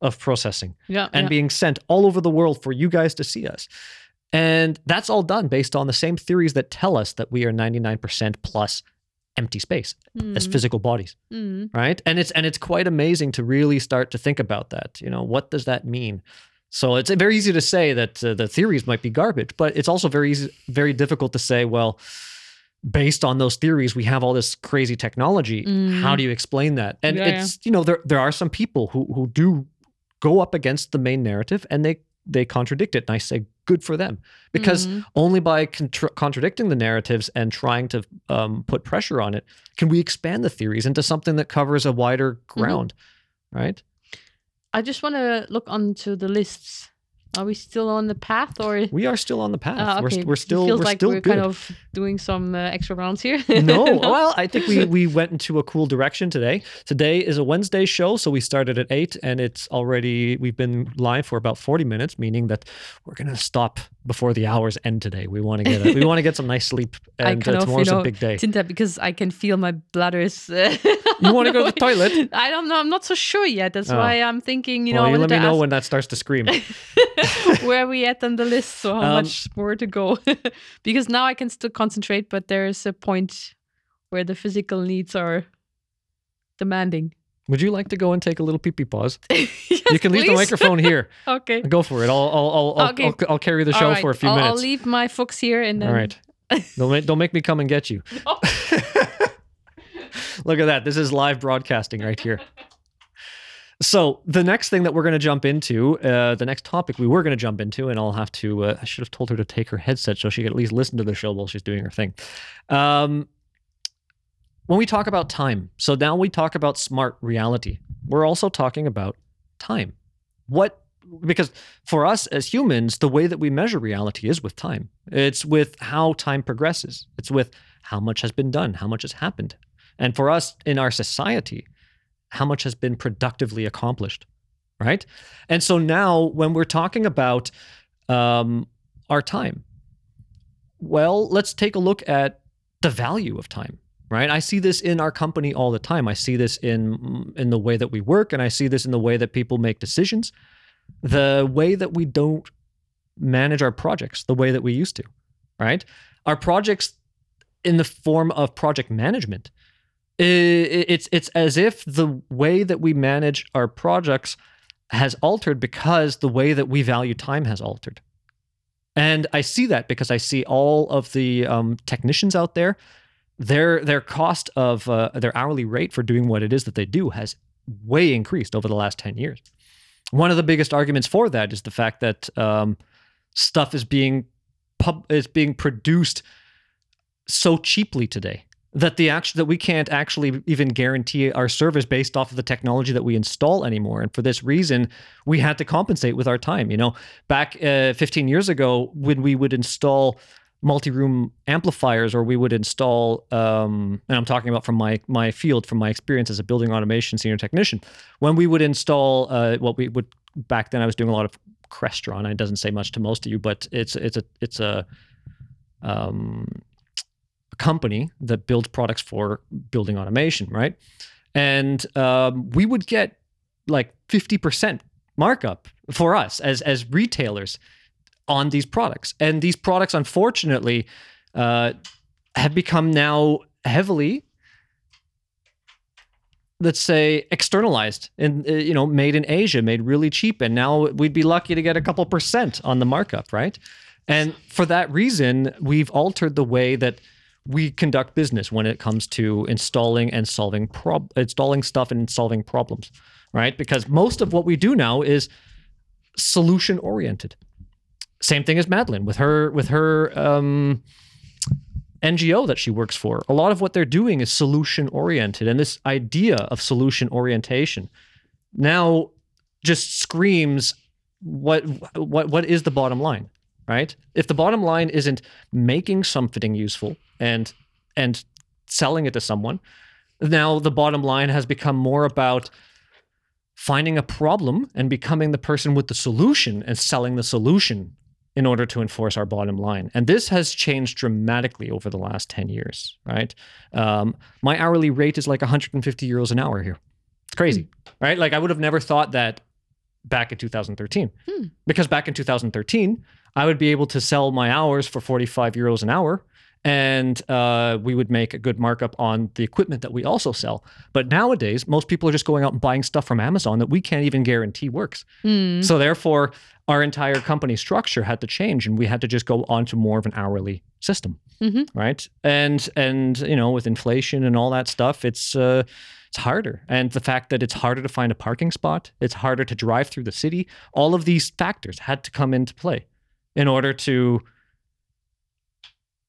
of processing yeah. and yeah. being sent all over the world for you guys to see us and that's all done based on the same theories that tell us that we are 99% plus empty space as Mm, physical bodies mm. right and it's and it's quite amazing to really start to think about that you know what does that mean so it's very easy to say that uh, the theories might be garbage but it's also very easy very difficult to say well based on those theories we have all this crazy technology how Mm. do you explain that and Yeah, yeah. it's you know there there are some people who who do go up against the main narrative and they they contradict it and i say good for them because Mhm. only by contra- contradicting the narratives and trying to um, put pressure on it can we expand the theories into something that covers a wider Mm-hmm. ground right I just want to look onto the lists. Are we still on the path, or we are still on the path we're, okay. we're It still feels we're like still we're good kind of doing some uh, extra rounds here? no, well, I think we we went into a cool direction today. Today is a Wednesday show, so we started at eight, and it's already we've been live for about forty minutes, meaning that we're gonna stop before the hours end today. We want to get a, we want to get some nice sleep, and uh, of, you tomorrow's know, a big day. Tinta, because I can feel my bladders. Uh, You wanna go to the toilet? I don't know. I'm not so sure yet. That's Oh. why I'm thinking. You know, well, I you let me to know when that starts to scream. where are we at on the list, so how Um, much more to go? because now I can still concentrate, but there's a point where the physical needs are demanding. Would you like to go and take a little pee pee pause? Yes, you can leave the microphone here. Okay. Go for it. I'll I'll I'll, I'll, Okay. I'll, I'll carry the show right, for a few I'll, minutes. I'll leave my fox here and then. All right. Don't make, don't make me come and get you. Look at that. This is live broadcasting right here. So the next thing that we're going to jump into, uh, the next topic we were going to jump into, and I'll have to, uh, I should have told her to take her headset so she could at least listen to the show while she's doing her thing. Um, when we talk about time, so now we talk about smart reality. We're also talking about time. what because for us as humans, the way that we measure reality is with time. It's with how time progresses. It's with how much has been done, how much has happened. And for us in our society, how much has been productively accomplished, right? And so now when we're talking about um, our time, well, let's take a look at the value of time right? I see this in our company all the time. I see this in in the way that we work and i see this in the way that people make decisions. The way that we don't manage our projects the way that we used to right? Our projects in the form of project management it's it's as if the way that we manage our projects has altered because the way that we value time has altered and I see that because I see all of the um, technicians out there, their their cost of uh, their hourly rate for doing what it is that they do has way increased over the last ten years. One of the biggest arguments for that is the fact that um, stuff is being pub- is being produced so cheaply today that the act- that we can't actually even guarantee our service based off of the technology that we install anymore. And for this reason, we had to compensate with our time. You know, back uh, 15 years ago, when we would install multi-room amplifiers or we would install um, and i'm talking about from my my field from my experience as a building automation senior technician when we would install uh, what we would back then i was doing a lot of crestron it doesn't say much to most of you but it's it's a it's a um, company that builds products for building automation right and um, we would get like 50% markup for us as as retailers on these products. And these products, unfortunately, uh, have become now heavily, let's say, externalized and uh, you know made in Asia, made really cheap. And now we'd be lucky to get a couple percent on the markup, right? And for that reason, we've altered the way that we conduct business when it comes to installing and solving prob- installing stuff and solving problems, right? Because most of what we do now is solution oriented. Same thing as Madeline with her with her um, NGO that she works for. A lot of what they're doing is solution oriented, and this idea of solution orientation now just screams what what what is the bottom line, right? If the bottom line isn't making something useful and and selling it to someone, now the bottom line has become more about finding a problem and becoming the person with the solution and selling the solution in order to enforce our bottom line. And this has changed dramatically over the last 10 years, right? Um, my hourly rate is like 150 euros an hour here. It's crazy, right? Like I would have never thought that back in 2013. Hmm. Because back in 2013, I would be able to sell my hours for 45 euros an hour and uh, we would make a good markup on the equipment that we also sell. But nowadays, most people are just going out and buying stuff from Amazon that we can't even guarantee works. Hmm. So therefore, our entire company structure had to change, and we had to just go onto more of an hourly system, Mhm. right? And and you know, with inflation and all that stuff, it's uh, it's harder. And the fact that it's harder to find a parking spot, it's harder to drive through the city. All of these factors had to come into play in order to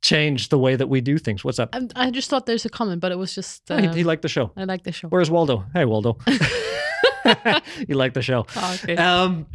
change the way that we do things. What's up? I, I just thought there's a comment, but it was just. Oh, he, um, he liked the show. I like the show. Where's Waldo? Hey, Waldo. you like the show. Oh, okay. Um,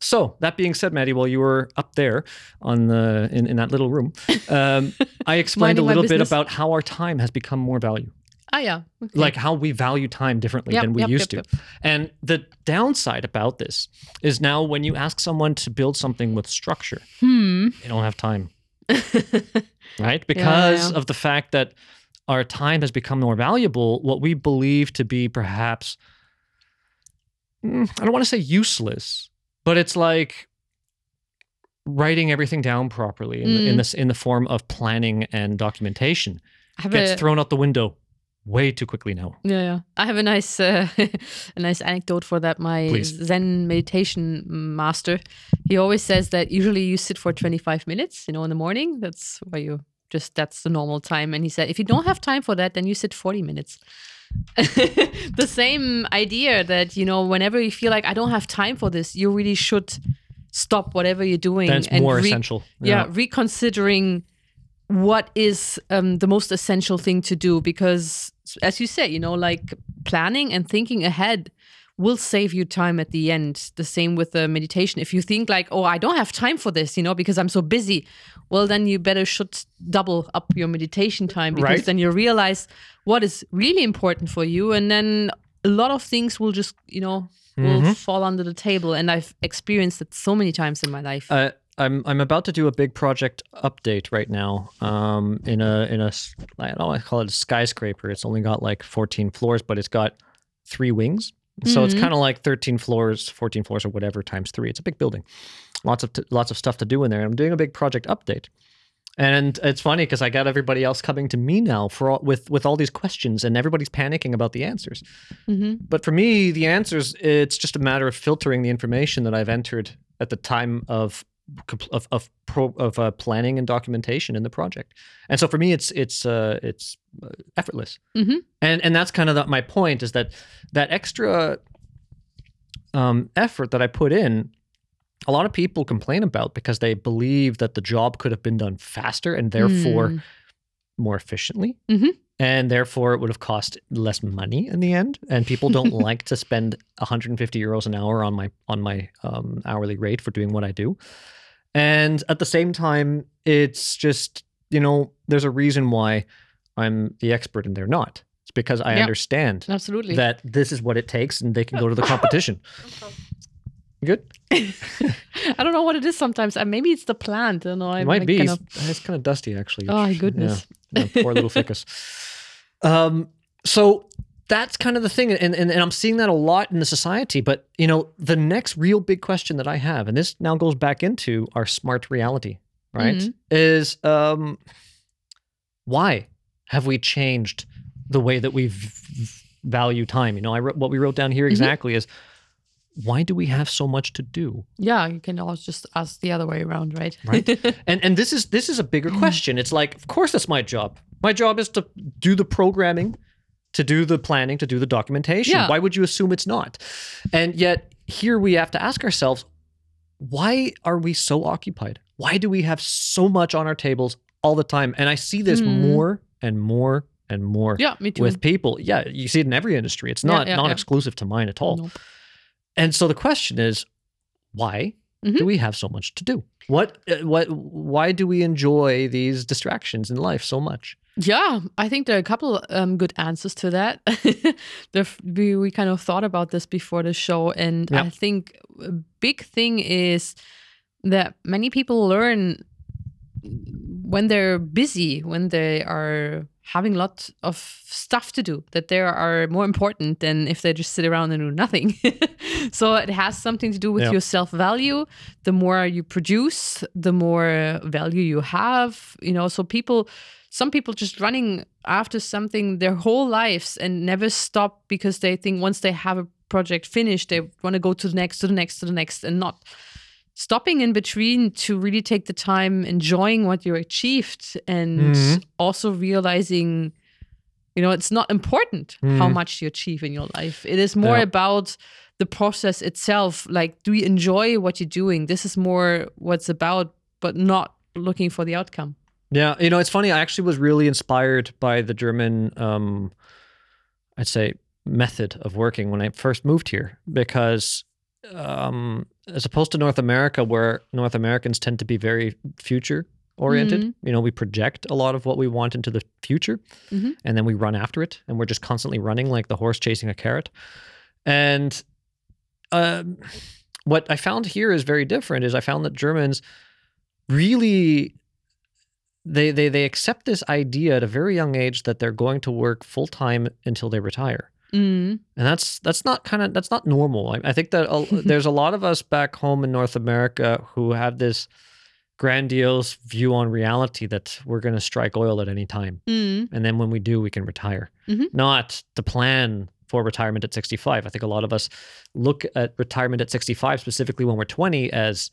so that being said, Maddie, while you were up there on the in, in that little room, um, I explained a Minding little bit about how our time has become more value, ah, yeah. Okay. like how we value time differently Yep, than we yep, used yep, to. And the downside about this is now when you ask someone to build something with structure, hmm. they don't have time, right? Because yeah. of the fact that our time has become more valuable, what we believe to be perhaps, mm, I don't want to say useless, but it's like writing everything down properly in, the, in Mm. this in the form of planning and documentation gets a, thrown out the window way too quickly now. Yeah, yeah. I have a nice, uh, a nice anecdote for that. My Please. Zen meditation master, he always says that usually you sit for 25 minutes, you know, in the morning. That's why you just that's the normal time. And he said if you don't have time for that, then you sit 40 minutes. the same idea that you know, whenever you feel like I don't have time for this, you really should stop whatever you're doing That's and more re- essential. yeah, reconsidering what is um, the most essential thing to do because as you say you know like planning and thinking ahead will save you time at the end. The same with the meditation. If you think like, oh, I don't have time for this, you know, because I'm so busy, well, then you better should double up your meditation time because Right. then you realize what is really important for you, and then a lot of things will just, you know, will Mm-hmm. fall under the table. And I've experienced it so many times in my life. Uh, I'm I'm about to do a big project update right now. Um, in a in a I don't know I call it a skyscraper. It's only got like 14 floors, but it's got three wings. So it's Mhm. kind of like 13 floors, 14 floors, or whatever times three. It's a big building. Lots of t- lots of stuff to do in there. I'm doing a big project update, and it's funny because I got everybody else coming to me now for all, with with all these questions, and everybody's panicking about the answers. hmm But for me, the answers it's just a matter of filtering the information that I've entered at the time of of of, pro, of uh, planning and documentation in the project. And so for me, it's it's uh, it's uh, effortless. Mhm. And and that's kind of the, my point is that that extra um, effort that I put in. A lot of people complain about because they believe that the job could have been done faster and therefore Mm. more efficiently. Mhm. And therefore, it would have cost less money in the end. And people don't like to spend 150 euros an hour on my on my um, hourly rate for doing what I do. And at the same time, it's just you know, there's a reason why I'm the expert and they're not. It's because I Yeah. understand Absolutely. that this is what it takes, and they can go to the competition. Good? I don't know what it is sometimes. Uh, maybe it's the plant. I don't know. It I'm might be. kind It's, of- it's kind of dusty, actually. Oh, goodness. Yeah, yeah, poor little ficus. Um, so that's kind of the thing, and, and and I'm seeing that a lot in the society. But you know, the next real big question that I have, and this now goes back into our smart reality, right? Mhm. Is um, why have we changed the way that we value time? You know, I wrote what we wrote down here exactly is why do we have so much to do? yeah, you can always just ask the other way around, right? Right. and and this is this is a bigger question. It's like, of course, that's my job. My job is to do the programming, to do the planning, to do the documentation. Yeah. Why would you assume it's not? And yet here we have to ask ourselves, why are we so occupied? Why do we have so much on our tables all the time? And I see this Hmm. more and more and more yeah, me too. with people. Yeah, you see it in every industry. It's not yeah, not yeah. exclusive to mine at all. Nope. And so the question is, why do Mhm. we have so much to do? What uh, what why do we enjoy these distractions in life so much? Yeah, I think there are a couple um, good answers to that. We, we kind of thought about this before the show, and Yeah. I think a big thing is that many people learn when they're busy, when they are having a lot of stuff to do, that they are more important than if they just sit around and do nothing. so it has something to do with Yeah. your self value. The more you produce, the more value you have. You know, so people some people just running after something their whole lives and never stop because they think once they have a project finished they want to go to the next to the next to the next and not stopping in between to really take the time enjoying what you achieved and Mhm. also realizing you know it's not important how Mhm. much you achieve in your life it is more Yeah. about the process itself like do you enjoy what you're doing this is more what's about but not looking for the outcome Yeah, you know, it's funny. I actually was really inspired by the German, um, I'd say, method of working when I first moved here, because um, as opposed to North America, where North Americans tend to be very future oriented, Mhm. you know, we project a lot of what we want into the future, Mhm. and then we run after it, and we're just constantly running like the horse chasing a carrot. And um, what I found here is very different. Is I found that Germans really they they they accept this idea at a very young age that they're going to work full time until they retire, mm. and that's that's not kind of that's not normal. I, I think that a, there's a lot of us back home in North America who have this grandiose view on reality that we're going to strike oil at any time, Mm. and then when we do, we can retire. Mhm. Not the plan for retirement at 65. I think a lot of us look at retirement at 65, specifically when we're 20, as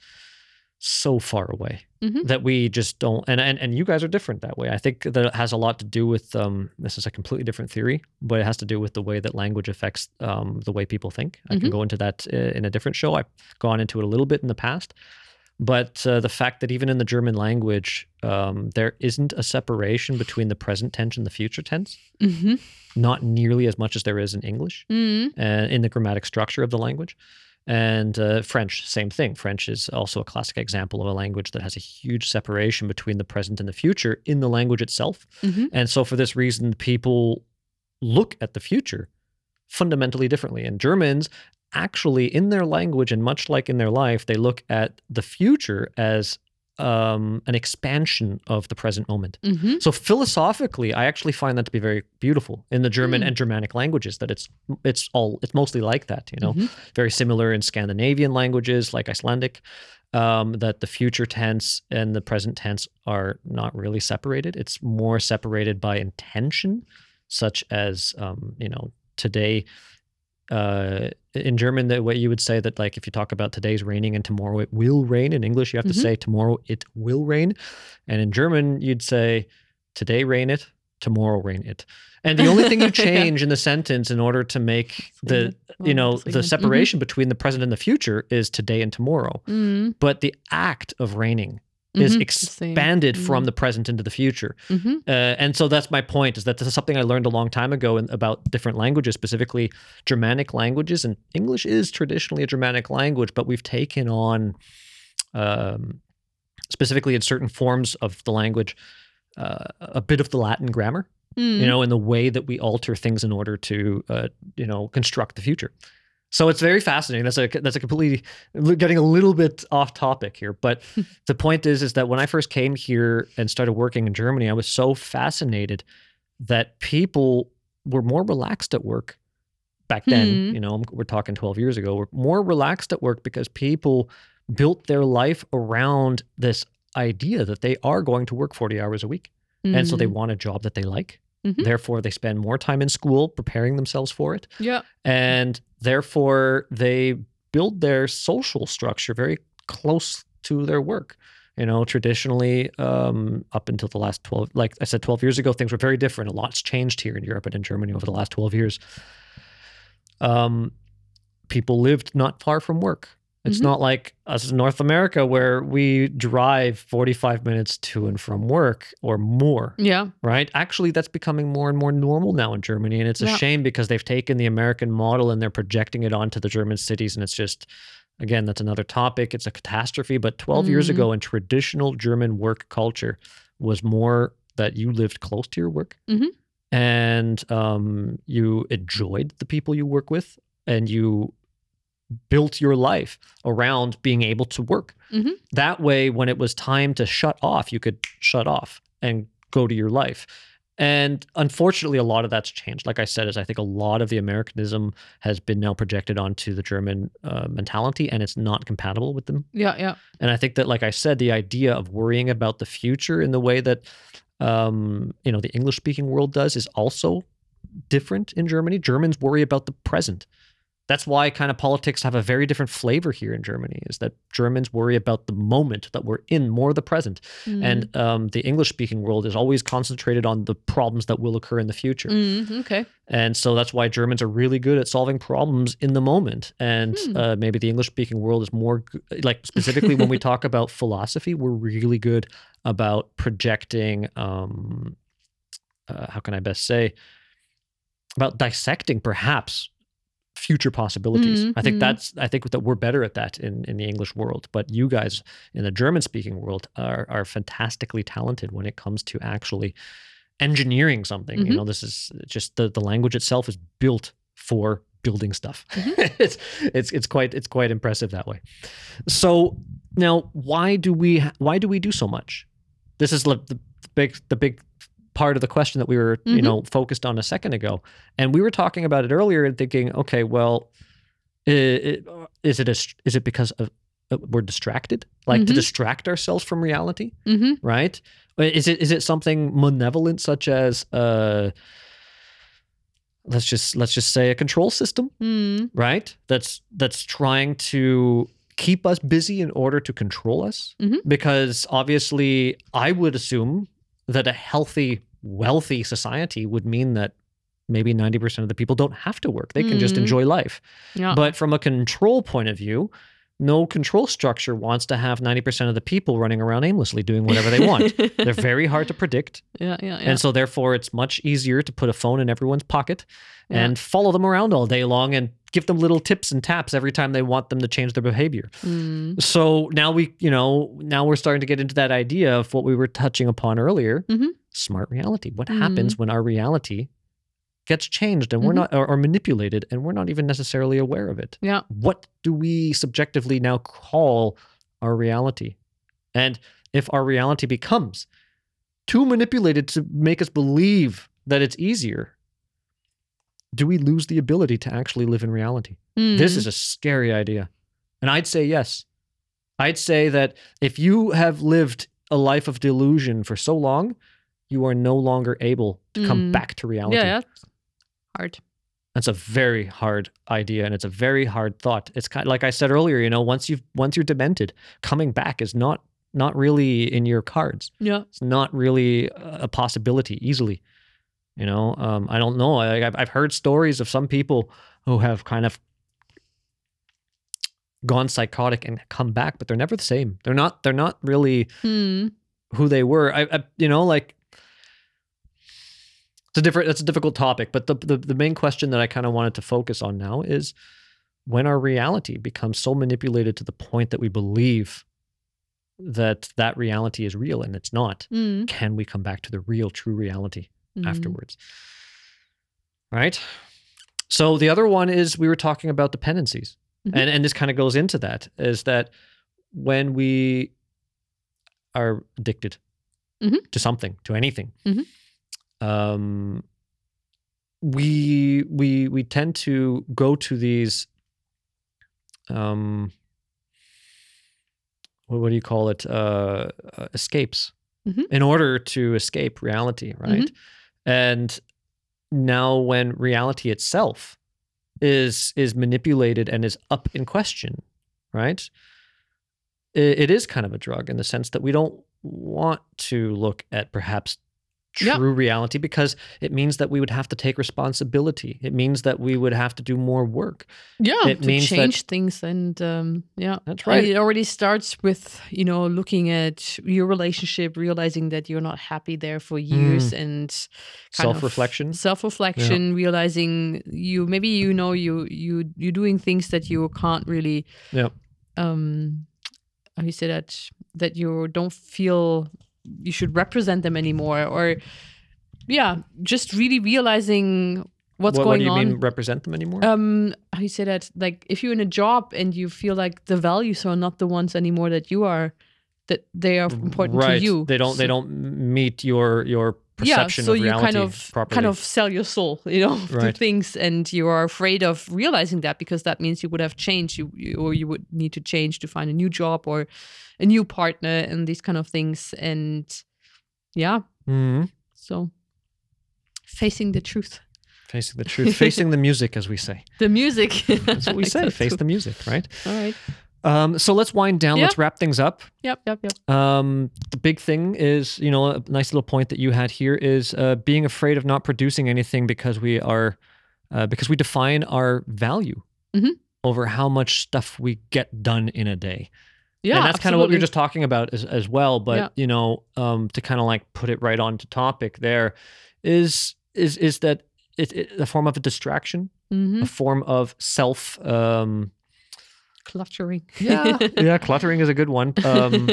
so far away Mhm. that we just don't. And, and and you guys are different that way. I think that it has a lot to do with. Um, this is a completely different theory, but it has to do with the way that language affects um, the way people think. I can Mhm. go into that uh, in a different show. I've gone into it a little bit in the past. But uh, the fact that even in the German language, um, there isn't a separation between the present tense and the future tense, Mm-hmm. not nearly as much as there is in English Mm-hmm. uh, in the grammatic structure of the language. And uh, French, same thing. French is also a classic example of a language that has a huge separation between the present and the future in the language itself. Mhm. And so, for this reason, people look at the future fundamentally differently. And Germans, actually, in their language and much like in their life, they look at the future as um, an expansion of the present moment. Mm-hmm. So philosophically, I actually find that to be very beautiful in the German Mm. and Germanic languages. That it's it's all it's mostly like that. You know, Mhm. very similar in Scandinavian languages like Icelandic. Um, that the future tense and the present tense are not really separated. It's more separated by intention, such as um, you know today. Uh, in German, the way you would say that, like if you talk about today's raining and tomorrow it will rain. In English, you have Mhm. to say tomorrow it will rain, and in German, you'd say today rain it, tomorrow rain it. And the only thing you Yeah. change in the sentence in order to make the you know the. Mhm. separation between the present and the future is today and tomorrow. Mm-hmm. But the act of raining is Mhm. expanded from Mhm. the present into the future. Mm-hmm. Uh, and so that's my point is that this is something I learned a long time ago in, about different languages, specifically Germanic languages. And English is traditionally a Germanic language, but we've taken on, um, specifically in certain forms of the language, uh, a bit of the Latin grammar, Mm-hmm. you know, in the way that we alter things in order to, uh, you know, construct the future. So it's very fascinating. That's a that's a completely getting a little bit off topic here, but the point is is that when I first came here and started working in Germany, I was so fascinated that people were more relaxed at work back then. Hmm. You know, we're talking 12 years ago. We're more relaxed at work because people built their life around this idea that they are going to work 40 hours a week. And so they Mm-hmm. want a job that they like. Mhm. Therefore, they spend more time in school preparing themselves for it. Yeah. and therefore they build their social structure very close to their work. You know traditionally um, up until the last 12 like i said 12 years ago things were very different. A lot's changed here in europe and in germany over the last 12 years. Um, people lived not far from work it's Mhm. not like us in north america where we drive 45 minutes to and from work or more Yeah. right? Actually, that's becoming more and more normal now in Germany. And it's a Yeah. shame because they've taken the American model and they're projecting it onto the German cities. And it's just, again, that's another topic. It's a catastrophe. But 12 years Mhm. ago, in traditional German work culture, was more that you lived close to your work Mhm. and um, you enjoyed the people you work with and you built your life around being able to work. Mhm. That way, when it was time to shut off, you could shut off and go to your life. And unfortunately, a lot of that's changed. Like I said, is I think a lot of the Americanism has been now projected onto the German uh, mentality, and it's not compatible with them. Yeah. Yeah. And I think that, like I said, the idea of worrying about the future in the way that um, you know the English-speaking world does is also different in Germany. Germans worry about the present. That's why kind of politics have a very different flavor here in Germany. Is that Germans worry about the moment that we're in, more the present, Mm. and um, the English-speaking world is always concentrated on the problems that will occur in the future. Mm, okay. And so that's why Germans are really good at solving problems in the moment. And Hmm. uh, maybe the English speaking world is more like specifically when we talk about philosophy, we're really good about projecting, um, uh, how can I best say, about dissecting perhaps future possibilities. Mhm, I think mhm. that's I think that we're better at that in, in the English world. But you guys in the German speaking world are are fantastically talented when it comes to actually engineering something. You Mhm. know, this is just the, the language itself is built for building stuff. Mm-hmm. it's it's it's quite it's quite impressive that way. So now why do we why do we do so much? This is the, the big the big part of the question that we were you Mhm. know focused on a second ago and we were talking about it earlier and thinking okay well i- i- is it a, is it because of uh, we're distracted like to Mhm. distract ourselves from reality Mm-hmm. right Uh, is it is it something malevolent such as uh let's just let's just say a control system Mm. right that's that's trying to keep us busy in order to control us Mhm. because obviously i would assume that a healthy wealthy society would mean that maybe 90% of the people don't have to work they can just Mhm. enjoy life Yeah. but from a control point of view no control structure wants to have 90% of the people running around aimlessly doing whatever they want. They're very hard to predict. yeah, yeah, yeah. And so, therefore, it's much easier to put a phone in everyone's pocket Yeah. and follow them around all day long and give them little tips and taps every time they want them to change their behavior. Mm, So now we, you know, now we're starting to get into that idea of what we were touching upon earlier Mhm. smart reality. What Mhm. happens when our reality gets changed and we're Mhm. not, or, or manipulated and we're not even necessarily aware of it? yeah. What do we subjectively now call our reality? And if our reality becomes too manipulated to make us believe that it's easier, do we lose the ability to actually live in reality? This Mm, is a scary idea. And I'd say yes. I'd say that if you have lived a life of delusion for so long, you are no longer able to come Mm. back to reality. yeah, yeah. Hard. That's a very hard idea and it's a very hard thought. It's kind of, like I said earlier, you know, once you've once you're demented, coming back is not not really in your cards. Yeah. It's not really a possibility easily. You know, um, I don't know. I, I've, I've heard stories of some people who have kind of gone psychotic and come back, but they're never the same. They're not. They're not really Hmm. who they were. I, I you know, like it's a different. It's a difficult topic, but the the, the main question that I kind of wanted to focus on now is when our reality becomes so manipulated to the point that we believe that that reality is real and it's not Mm, can we come back to the real true reality mm. afterwards right so the other one is we were talking about dependencies Mhm. and and this kind of goes into that is that when we are addicted Mhm. to something to anything Mhm. Um we we we tend to go to these um what, do you call it? Uh, uh escapes Mhm. in order to escape reality right? And now when reality itself is is manipulated and is up in question right? It, it is kind of a drug in the sense that we don't want to look at perhaps Yeah. true reality because it means that we would have to take responsibility it means that we would have to do more work yeah It to means that- change things and um yeah That's And right. it already starts with you know looking at your relationship realizing that you're not happy there for years and Self-reflection. self-reflection realizing you maybe you know you you you're doing things that you can't really yeah um how you say that that you don't feel you should represent them anymore or yeah just really realizing what's what, going what do you on. mean represent them anymore? Um how you say that like if you're in a job and you feel like the values are not the ones anymore that you are that they are important right. to you. They don't they don't meet your your perception yeah, so of you reality kind of properly. kind of sell your soul, you know, to things, and you are afraid of realizing that because that means you would have changed, you, you or you would need to change to find a new job or a new partner and these kind of things, and yeah, Mhm. so facing the truth, facing the truth facing the music as we say the music. that's what we say face the music right All right. um so let's wind down Yeah. let's wrap things up Yep. Yep. Yep. Um, the big thing is, you know, a nice little point that you had here is uh, being afraid of not producing anything because we are, uh, because we define our value Mhm. over how much stuff we get done in a day. Yeah. and that's kind of what we were just talking about as, as well. But Yeah. you know, um, to kind of like put it right on to topic, there is is is that it, it a form of a distraction, Mhm. a form of self. Um, cluttering. yeah, yeah, cluttering is a good one. Um,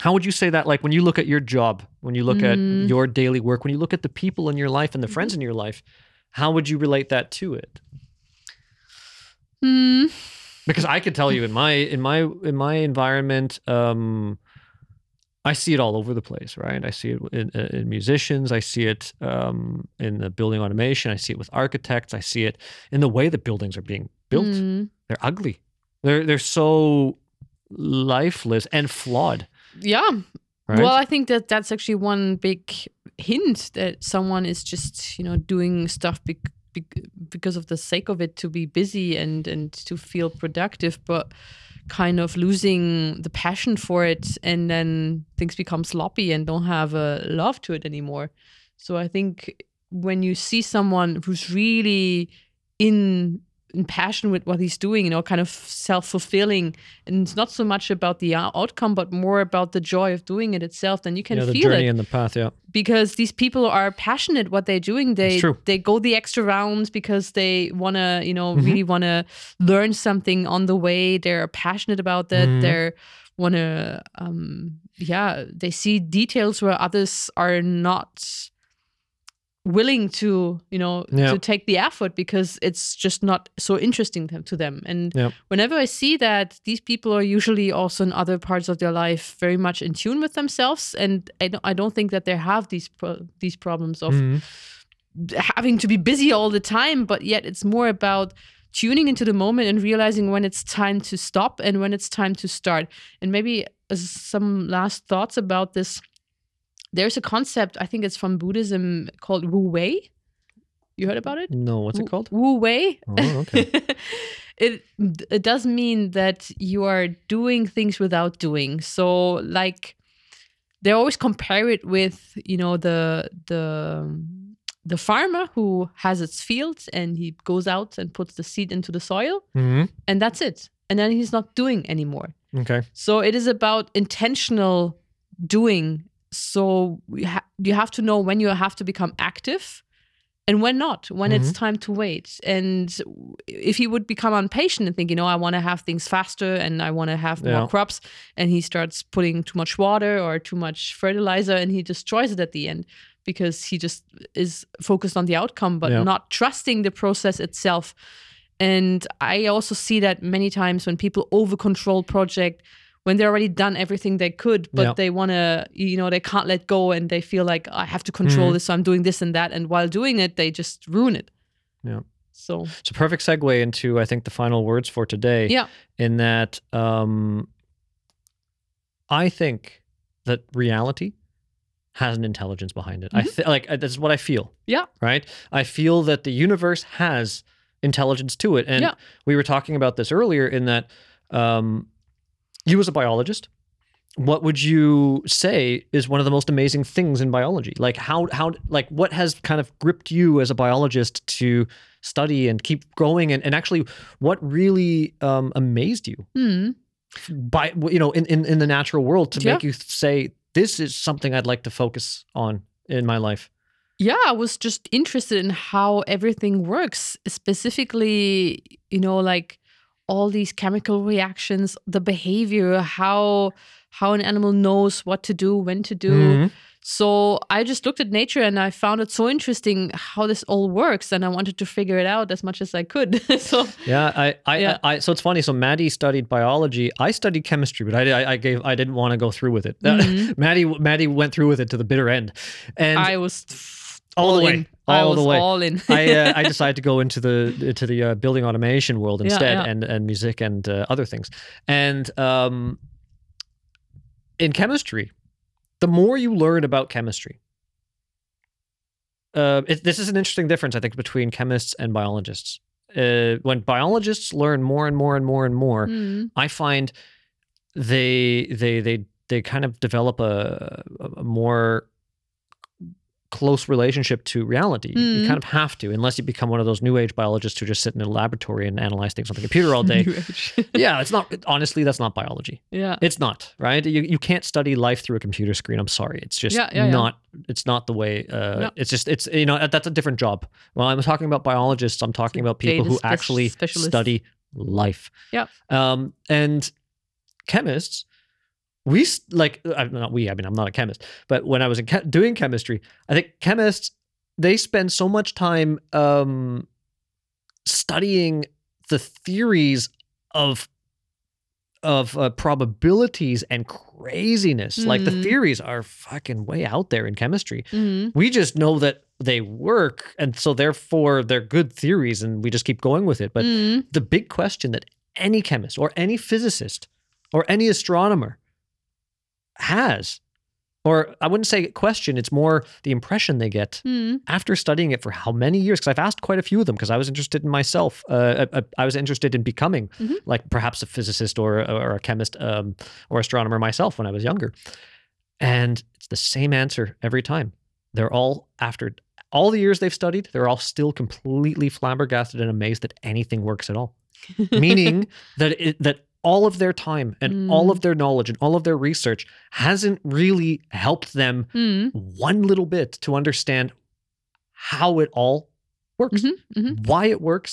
how would you say that? Like when you look at your job, when you look Mm. at your daily work, when you look at the people in your life and the friends in your life, how would you relate that to it? Hmm. Because I could tell you in my in my in my environment, um, I see it all over the place, right? I see it in, in musicians, I see it um, in the building automation, I see it with architects, I see it in the way that buildings are being built. Mm. They're ugly. They're they're so lifeless and flawed. Yeah. Right? Well, I think that that's actually one big hint that someone is just, you know, doing stuff bec- bec- because of the sake of it to be busy and and to feel productive, but kind of losing the passion for it, and then things become sloppy and don't have a love to it anymore. So I think when you see someone who's really in in passion with what he's doing, you know, kind of self fulfilling. And it's not so much about the outcome, but more about the joy of doing it itself. Then you can yeah, the feel journey it and the path. Yeah. because these people are passionate what they're doing. They they go the extra rounds because they want to, you know, Mm-hmm. really want to learn something on the way. They're passionate about that. Mhm. They're want to, um, yeah, they see details where others are not willing to, you know, Yeah. to take the effort because it's just not so interesting to to them. And Yeah. whenever I see that, these people are usually also in other parts of their life very much in tune with themselves, and I don't, I don't think that they have these pro- these problems of Mhm. having to be busy all the time, but yet it's more about tuning into the moment and realizing when it's time to stop and when it's time to start. And maybe some last thoughts about this. There's a concept, I think it's from Buddhism called Wu Wei. You heard about it? No, what's it called? Wu Wei. Oh, okay. it it does mean that you are doing things without doing. So like they always compare it with, you know, the the the farmer who has its fields and he goes out and puts the seed into the soil hmm and that's it. And then he's not doing anymore. Okay. So it is about intentional doing. So we ha- you have to know when you have to become active and when not, when it's mm-hmm. time to wait. And if he would become impatient and think, you know, I want to have things faster and I want to have Yeah. more crops, and he starts putting too much water or too much fertilizer and he destroys it at the end because he just is focused on the outcome but Yeah. not trusting the process itself. And I also see that many times when people over control project when they're already done everything they could, but Yeah. they want to, you know, they can't let go and they feel like I have to control Mhm. this, so I'm doing this and that. And while doing it, they just ruin it. Yeah. So, It's a perfect segue into I think the final words for today. yeah. In that, um, I think that reality has an intelligence behind it. I th- like uh, that's what I feel. Mm-hmm. Yeah. Right. I feel that the universe has intelligence to it, and Yeah. we were talking about this earlier. In that, um, you as a biologist, what would you say is one of the most amazing things in biology? Like how how like what has kind of gripped you as a biologist to study and keep going, and, and actually what really um, amazed you Hmm. by you know in, in in the natural world to Yeah. make you say this is something I'd like to focus on in my life. Yeah, I was just interested in how everything works, specifically, you know, like all these chemical reactions, the behavior, how how an animal knows what to do, when to do. Mhm. So I just looked at nature and I found it so interesting how this all works, and I wanted to figure it out as much as I could. so Yeah, I, I, Yeah. I, so it's funny. So Maddie studied biology. I studied chemistry, but I, I, I gave, I didn't want to go through with it. Mhm. Maddie, Maddie went through with it to the bitter end, and I was all the way, all the way. all in. I, uh, I decided to go into the to the uh, building automation world Yeah, instead, yeah. and and music and uh, other things. And um, in chemistry, the more you learn about chemistry, uh, it, this is an interesting difference, I think, between chemists and biologists. Uh, when biologists learn more and more and more and more, Mm. I find they they they they kind of develop a, a more close relationship to reality. You Mhm. kind of have to, unless you become one of those new age biologists who just sit in a laboratory and analyze things on the computer all day. Yeah, it's not. Honestly, that's not biology. yeah. It's not right. You you can't study life through a computer screen. I'm sorry. It's just Yeah, yeah, yeah. not. It's not the way. Uh, No. It's just. It's you know that's a different job. Well, I'm talking about biologists, I'm talking about people data who actually study life. Yeah. Um, and chemists, we like I'm not we. I mean, I'm not a chemist, but when I was doing chemistry, I think chemists they spend so much time um, studying the theories of of uh, probabilities and craziness. Like the Mhm. theories are fucking way out there in chemistry. Mhm. We just know that they work, and so therefore they're good theories, and we just keep going with it. But Mhm. the big question that any chemist or any physicist or any astronomer has, or I wouldn't say question, it's more the impression they get Mhm. after studying it for how many years? Because I've asked quite a few of them because I was interested in myself. Uh, I, I was interested in becoming Mhm. like perhaps a physicist or, or a chemist um, or astronomer myself when I was younger. And it's the same answer every time. They're all after all the years they've studied, they're all still completely flabbergasted and amazed that anything works at all. Meaning that it, that all of their time and all Mm. of their knowledge and all of their research hasn't really helped them Hmm. one little bit to understand how it all works, Mhm, mhm. why it works,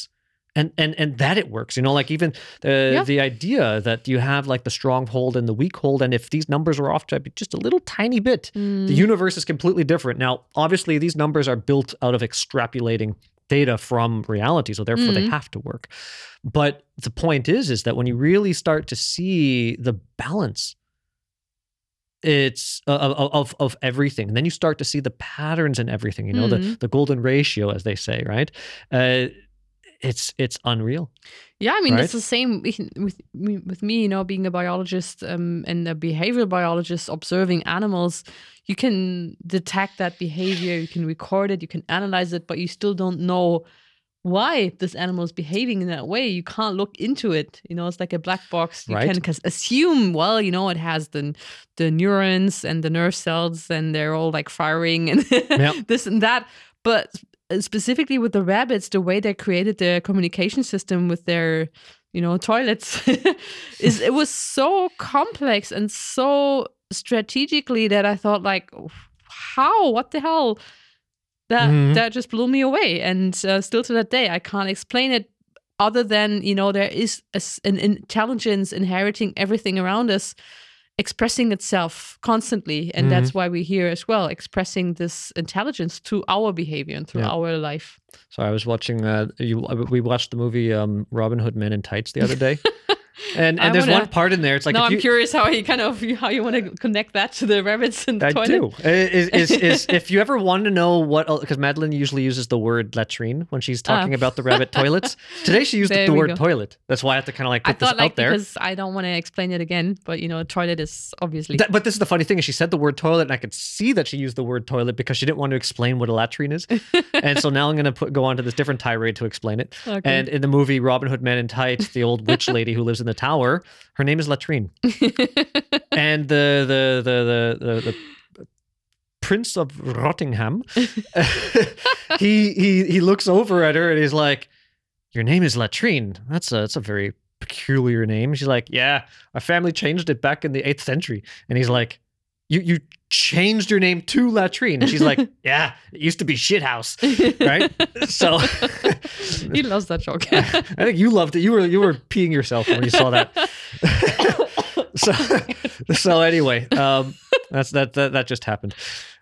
and and and that it works. You know, like even the Yeah. the idea that you have like the strong hold and the weak hold, and if these numbers are off by just a little tiny bit, Hmm. the universe is completely different. Now, obviously, these numbers are built out of extrapolating data from reality, so therefore they Mhm. have to work. But the point is, is that when you really start to see the balance, it's uh, of of of everything, and then you start to see the patterns in everything. You know, the Mhm. the golden ratio, as they say, right? Uh, it's it's unreal. Yeah, I mean Right? it's the same with with me, you know, being a biologist um, and a behavioral biologist, observing animals. You can detect that behavior, you can record it, you can analyze it, but you still don't know why this animal is behaving in that way. You can't look into it. You know, it's like a black box. You Right. can assume, well, you know, it has the the neurons and the nerve cells, and they're all like firing and Yep. this and that. But specifically with the rabbits, the way they created their communication system with their, you know, toilets, is it was so complex and so strategically that I thought like, how? What the hell? That Mhm. that just blew me away, and uh, still to that day, I can't explain it. Other than you know, there is a an intelligence inheriting everything around us, expressing itself constantly, and that's why we're here as well, expressing this intelligence through our behavior and through Yeah. our life. So I was watching. Uh, you, we watched the movie um, Robin Hood Men in Tights the other day, and I there's wanna- one part in there. It's like if I'm you, curious how you kind of how you want to connect that to the rabbits in the I toilet. do. Is, is, is if you ever want to know what, because Madeline usually uses the word latrine when she's talking Ah. about the rabbit toilets. Today she used the word go. toilet. That's why I have to kind of like I put this thought like out there. because I don't want to explain it again, but you know, toilet is obviously That- but this is the funny thing is she said the word toilet and I could see that she used the word toilet because she didn't want to explain what a latrine is. and so now I'm going to put go on to this different tirade to explain it. Okay. And in the movie Robin Hood Men in Tights, the old witch lady who lives in the tower, her name is Latrine. and the the the the the, the Prince of Rottingham, he he he looks over at her and he's like, "Your name is Latrine. That's a that's a very peculiar name." She's like, "Yeah, our family changed it back in the eighth century." And he's like, "You you changed your name to Latrine?" And she's like, "Yeah, it used to be shithouse." Right? So he loves that joke. I think you loved it. You were you were peeing yourself when you saw that. so so anyway, um, that's that, that that just happened.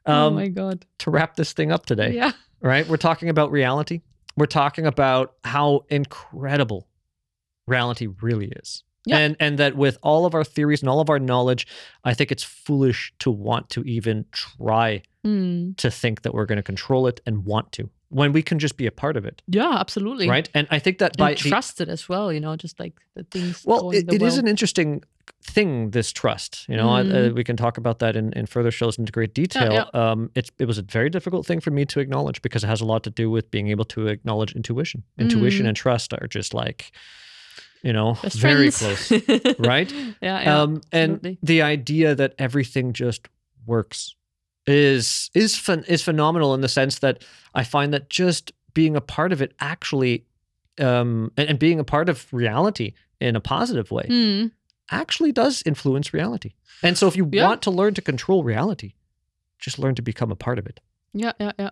oh Um, my god. to wrap this thing up today, Yeah. right? We're talking about reality. We're talking about how incredible reality really is. Yeah. And and that with all of our theories and all of our knowledge, I think it's foolish to want to even try Hmm. to think that we're going to control it and want to when we can just be a part of it, Yeah, absolutely. right? And I think that And by the- trust it as well, you know, just like the things. Well, it, the it is an interesting thing. This trust, you know, I- uh, Mm. we can talk about that in, in further shows into great detail. Um, it's it was a very difficult thing for me to acknowledge because it has a lot to do with being able to acknowledge intuition. Intuition Mm. and trust are just like, you know, Best very friends. close, right? yeah, yeah. um, and absolutely. the idea that everything just works is is is phenomenal in the sense that I find that just being a part of it actually, um, and, and being a part of reality in a positive way Hmm. actually does influence reality. And so if you Yeah. want to learn to control reality, just learn to become a part of it. Yeah, yeah, yeah.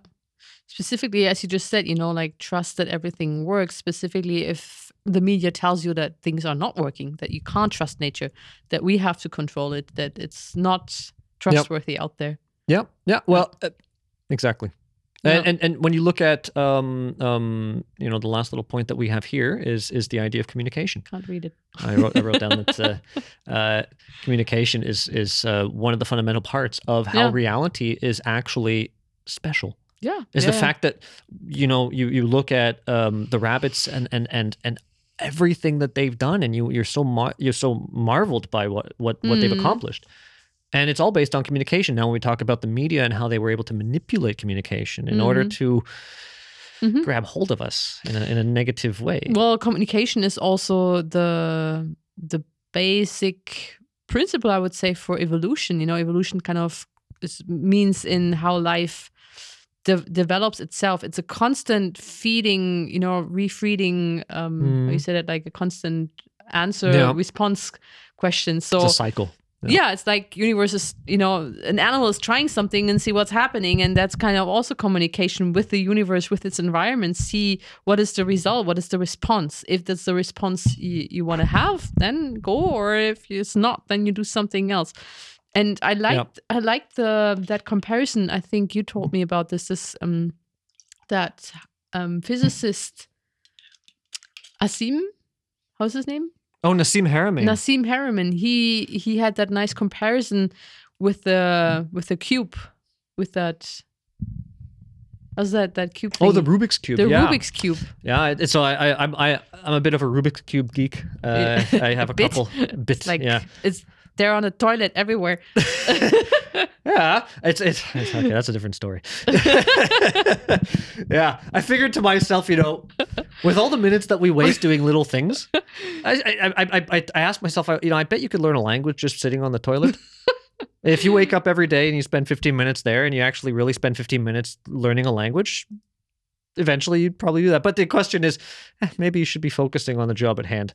Specifically, as you just said, you know, like trust that everything works. Specifically, if the media tells you that things are not working, that you can't trust nature, that we have to control it, that it's not trustworthy out there. Yeah. Yeah. Well, uh, exactly. Yeah. And, and and when you look at um um you know the last little point that we have here is is the idea of communication. Can't read it. I wrote, I wrote down that uh, uh, communication is is uh, one of the fundamental parts of how Yeah. reality is actually special. Yeah. Is yeah, the fact that you know you you look at um, the rabbits and and and and everything that they've done, and you you're so mar- you're so marveled by what what what they've Mm. accomplished. And it's all based on communication. Now, when we talk about the media and how they were able to manipulate communication in order Mhm. to Mhm. grab hold of us in a, in a negative way. Well, communication is also the the basic principle, I would say, for evolution. You know, evolution kind of is, means in how life de- develops itself. It's a constant feeding, you know, refeeding. Um, how you said it like a constant answer Yeah. response question. So It's a cycle. yeah. it's like universe is, you know, an animal is trying something and see what's happening, and that's kind of also communication with the universe, with its environment. See what is the result, what is the response. If that's the response you, you want to have, then go, or if it's not, then you do something else. And I liked I liked the that comparison. I think you told me about this. This um that um physicist Asim, how's his name? Oh, Nassim Haramein. Nassim Haramein. He he had that nice comparison with the with the cube, with that. How's that that cube? oh, the? Rubik's cube. the yeah. Rubik's cube. Yeah, so I, I I'm I I'm a bit of a Rubik's cube geek. Uh, I have a Bit? couple bits. Like yeah, it's there are on the toilet everywhere. yeah. It's it's it's- okay. That's a different story. yeah, I figured to myself, you know, with all the minutes that we waste doing little things, I I I I, I- asked myself, you know, I bet you could learn a language just sitting on the toilet. if you wake up every day and you spend 15 minutes there, and you actually really spend 15 minutes learning a language. Eventually, you'd probably do that. But the question is, eh, maybe you should be focusing on the job at hand,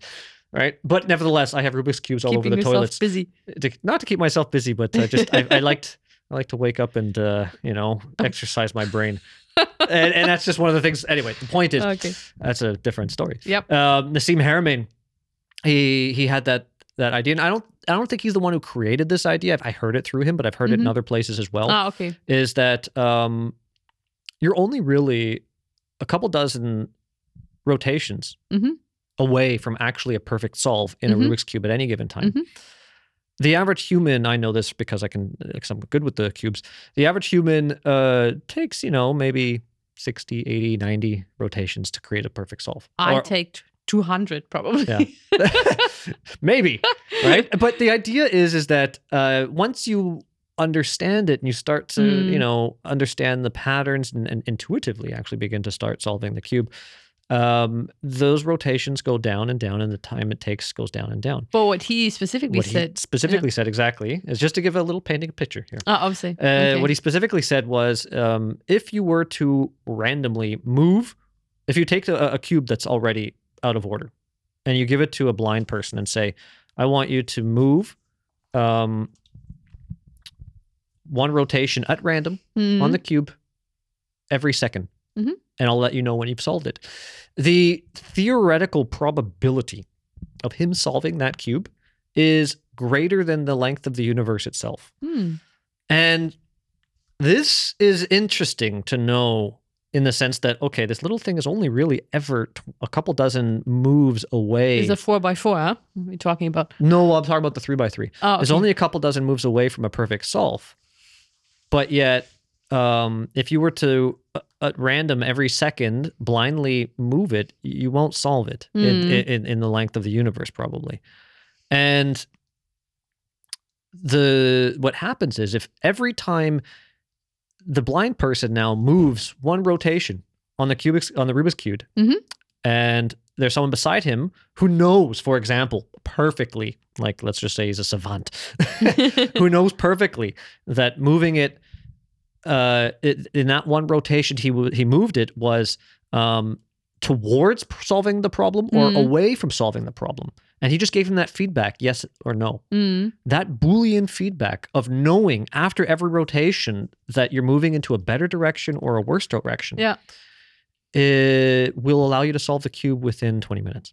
right? But nevertheless, I have Rubik's cubes all Keeping over the toilets busy. to, not to keep myself busy, but uh, just I, I liked I like to wake up and uh, you know exercise my brain, and, and that's just one of the things. Anyway, the point is Okay. that's a different story. Yep. Um, Nassim Haramein, he he had that that idea, and I don't I don't think he's the one who created this idea. i've heard it through him, but I've heard it in Mhm. other places as well. Ah, okay. Is that um, you're only really a couple dozen rotations Mhm. Away from actually a perfect solve in Mhm. a Rubik's cube at any given time. Mhm. The average human, I know this because I can, because I'm good with the cubes. The average human uh, takes, you know, maybe 60, 80, 90 rotations to create a perfect solve. I Or- take two hundred probably. Yeah. maybe right but the idea is is that uh, once you understand it and you start to you Mm. know understand the patterns and, and intuitively actually begin to start solving the cube um, those rotations go down and down and the time it takes goes down and down But what he specifically what he said. specifically said exactly is just to give a little painting picture here Oh, obviously. uh, okay. What he specifically said was, um, if you were to randomly move, if you take a, a cube that's already out of order, and you give it to a blind person and say, "I want you to move um, one rotation at random Mhm. on the cube every 2nd Mhm. And I'll let you know when you've solved it." The theoretical probability of him solving that cube is greater than the length of the universe itself. Hmm. And this is interesting to know in the sense that, okay, this little thing is only really ever t- a couple dozen moves away. Is a four by four, huh? We're talking about. no, I'm talking about the three by three. Oh, It's only a couple dozen moves away from a perfect solve. But yet, um, if you were to uh, at random every second blindly move it, you won't solve it in, Mm. in, in the length of the universe, probably. And the what happens is if every time the blind person now moves one rotation on the cubic on the Rubik's cube, Mhm. and there's someone beside him who knows, for example, perfectly, like let's just say he's a savant, who knows perfectly that moving it, uh, it, in that one rotation he w- he moved it was um, towards solving the problem or Mhm. away from solving the problem, and he just gave him that feedback, yes or no. Mm. That Boolean feedback of knowing after every rotation that you're moving into a better direction or a worse direction Yeah. it will allow you to solve the cube within 20 minutes.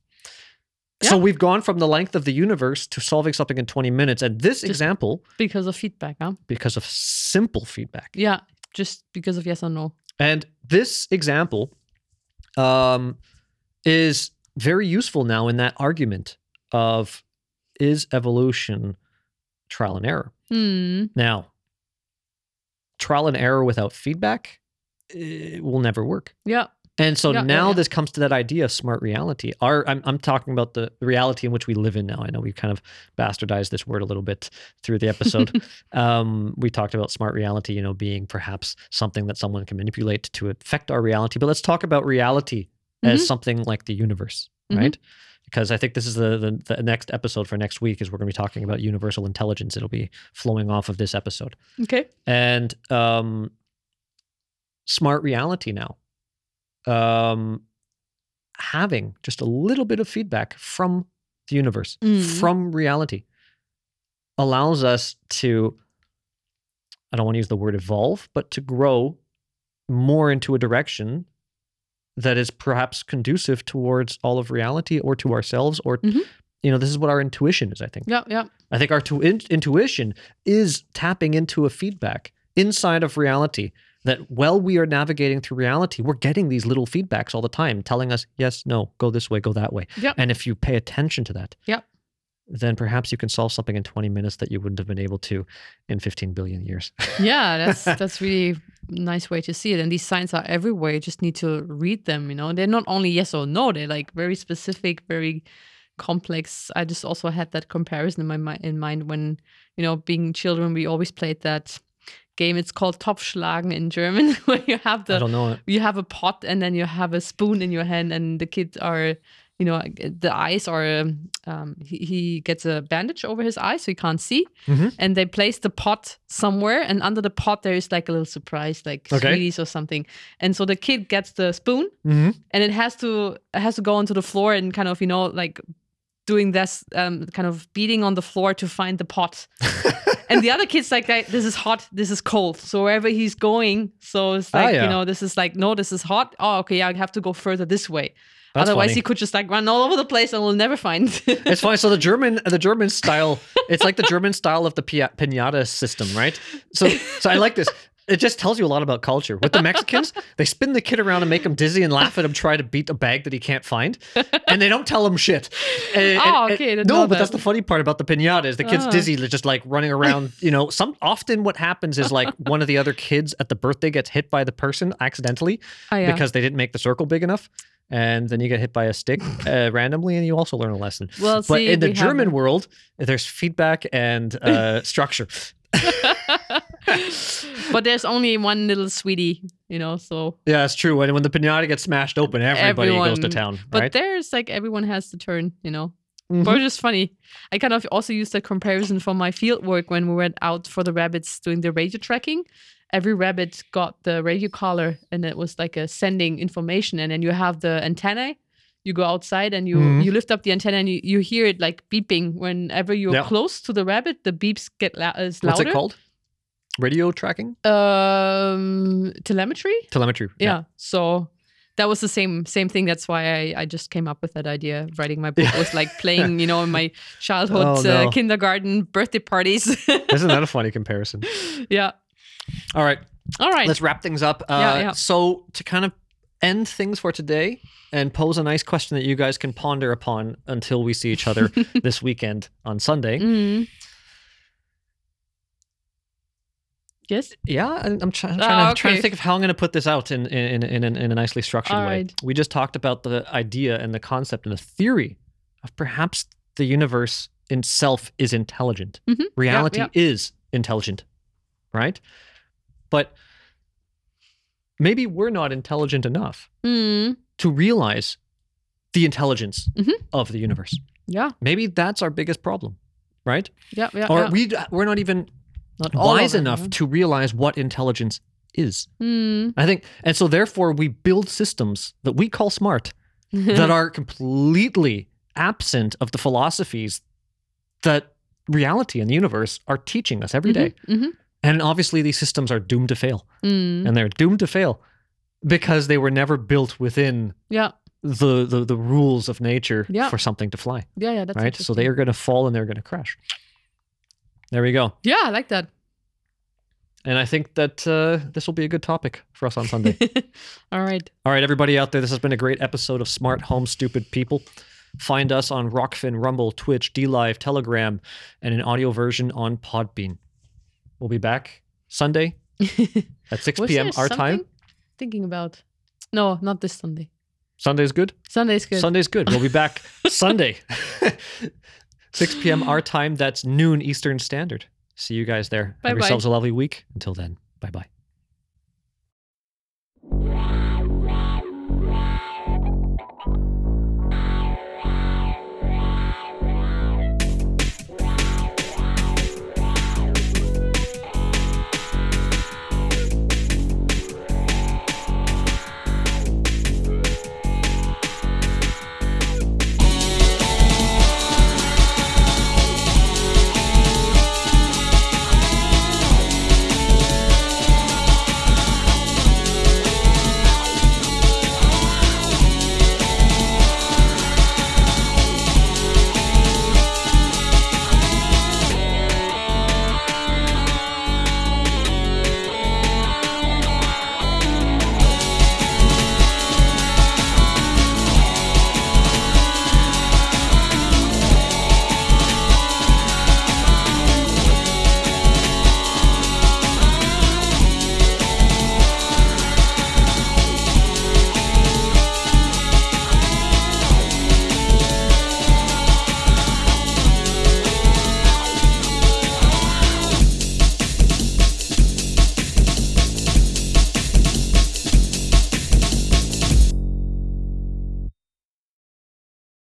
So we've gone from the length of the universe to solving something in 20 minutes. And this Just- example, Because of feedback, huh? because of simple feedback. Yeah. Just because of yes or no. And this example um, is very useful now in that argument of is evolution trial and error? Hmm. Now, trial and error without feedback it will never work. Yeah. And so Yeah, now yeah. this comes to that idea of smart reality. Our I'm I'm talking about the reality in which we live in now. I know we've kind of bastardized this word a little bit through the episode. um, we talked about smart reality, you know, being perhaps something that someone can manipulate to affect our reality. But let's talk about reality as Mhm. something like the universe, Mhm. right? Because I think this is the, the the next episode for next week is we're going to be talking about universal intelligence. It'll be flowing off of this episode. Okay. And um, smart reality now, um, having just a little bit of feedback from the universe, Mm. from reality, allows us to, I don't want to use the word evolve, but to grow more into a direction that is perhaps conducive towards all of reality or to ourselves or Mhm. you know this is what our intuition is i think Yeah, yeah. I think our tu- in- intuition is tapping into a feedback inside of reality that while we are navigating through reality, we're getting these little feedbacks all the time telling us, yes, no, go this way, go that way. Yep. And if you pay attention to that, Yep. then perhaps you can solve something in 20 minutes that you wouldn't have been able to in 15 billion years. yeah that's that's really nice way to see it and these signs are everywhere you just need to read them you know they're not only yes or no they're like very specific very complex i just also had that comparison in my in mind when you know being children we always played that game it's called topfschlagen in german where you have the I don't know it. you have a pot and then you have a spoon in your hand and the kids are you know the eyes are um, um, he, he gets a bandage over his eyes so he can't see Mhm. and they place the pot somewhere and under the pot there is like a little surprise like Okay. sweeties or something and so the kid gets the spoon Mm-hmm. and it has to it has to go onto the floor and kind of you know like doing this um, kind of beating on the floor to find the pot and the other kids like, this is hot this is cold so wherever he's going so it's Ah, like yeah. you know this is like no this is hot oh okay i have to go further this way That's otherwise funny. he could just like run all over the place and we'll never find It's funny. So the German, the German style, it's like the German style of the pi- pinata system, right? So, so I like this. It just tells you a lot about culture. With the Mexicans, they spin the kid around and make him dizzy and laugh at him try to beat a bag that he can't find, and they don't tell him shit. And- Oh, and- okay, no, but that's the funny part about the pinata is the kid's Ah. dizzy, just like running around. You know, some often what happens is like one of the other kids at the birthday gets hit by the person accidentally oh, yeah. because they didn't make the circle big enough. And then you get hit by a stick uh, randomly, and you also learn a lesson. well But see, in the we German world, there's feedback and uh, structure. but there's only one little sweetie you know so Yeah, that's true. And when the pinata gets smashed open, everybody goes to Everyone- town, but right? there's like everyone has to turn you know Mhm. But it's just funny. I kind of also used that comparison for my field work when we went out for the rabbits doing the radio tracking. Every rabbit got the radio collar and it was like a sending information. And then you have the antennae. You go outside and you Mhm. you lift up the antenna and you, you hear it like beeping whenever you're Yeah. close to the rabbit. The beeps get la- is What's louder. it called? Radio tracking? Um, telemetry. Telemetry. Yeah. So that was the same same thing. That's why I, I just came up with that idea. of Writing my book Yeah. was like playing, you know, in my childhood Oh, no. uh, kindergarten birthday parties. Isn't that a funny comparison? yeah. All right, All right. let's wrap things up. Uh, Yeah, yeah. So, to kind of end things for today and pose a nice question that you guys can ponder upon until we see each other this weekend on Sunday. Mhm. Yes. Yeah, I'm try- trying, Ah, to, trying to think of how I'm going to put this out in in, in, in, in a nicely structured All way. right. We just talked about the idea and the concept and the theory of perhaps the universe itself is intelligent. Mhm. Reality yeah. is intelligent, right? But maybe we're not intelligent enough Mm. to realize the intelligence Mhm. of the universe. Yeah. Maybe that's our biggest problem, right? Yeah. Yeah. or yeah. we we're not even Not wise it, enough yeah. to realize what intelligence is. Mm. I think, and so therefore we build systems that we call smart that are completely absent of the philosophies that reality and the universe are teaching us every day. Mhm. And obviously, these systems are doomed to fail, Mm. and they're doomed to fail because they were never built within Yeah. the the, the rules of nature Yeah. for something to fly. Yeah. Yeah. That's right, so they are going to fall and they're going to crash. There we go. Yeah, I like that. And I think that uh, this will be a good topic for us on Sunday. All right. All right, everybody out there, this has been a great episode of Smart Home Stupid People. Find us on Rokfin, Rumble, Twitch, DLive, Telegram, and an audio version on Podbean. We'll be back Sunday at 6 p.m. our time. Thinking about. No, not this Sunday. Sunday's good? Sunday's good. Sunday's good. We'll be back Sunday, 6 p.m. our time. That's noon Eastern Standard. See you guys there. Have Bye-bye. yourselves a lovely week. Until then, bye bye.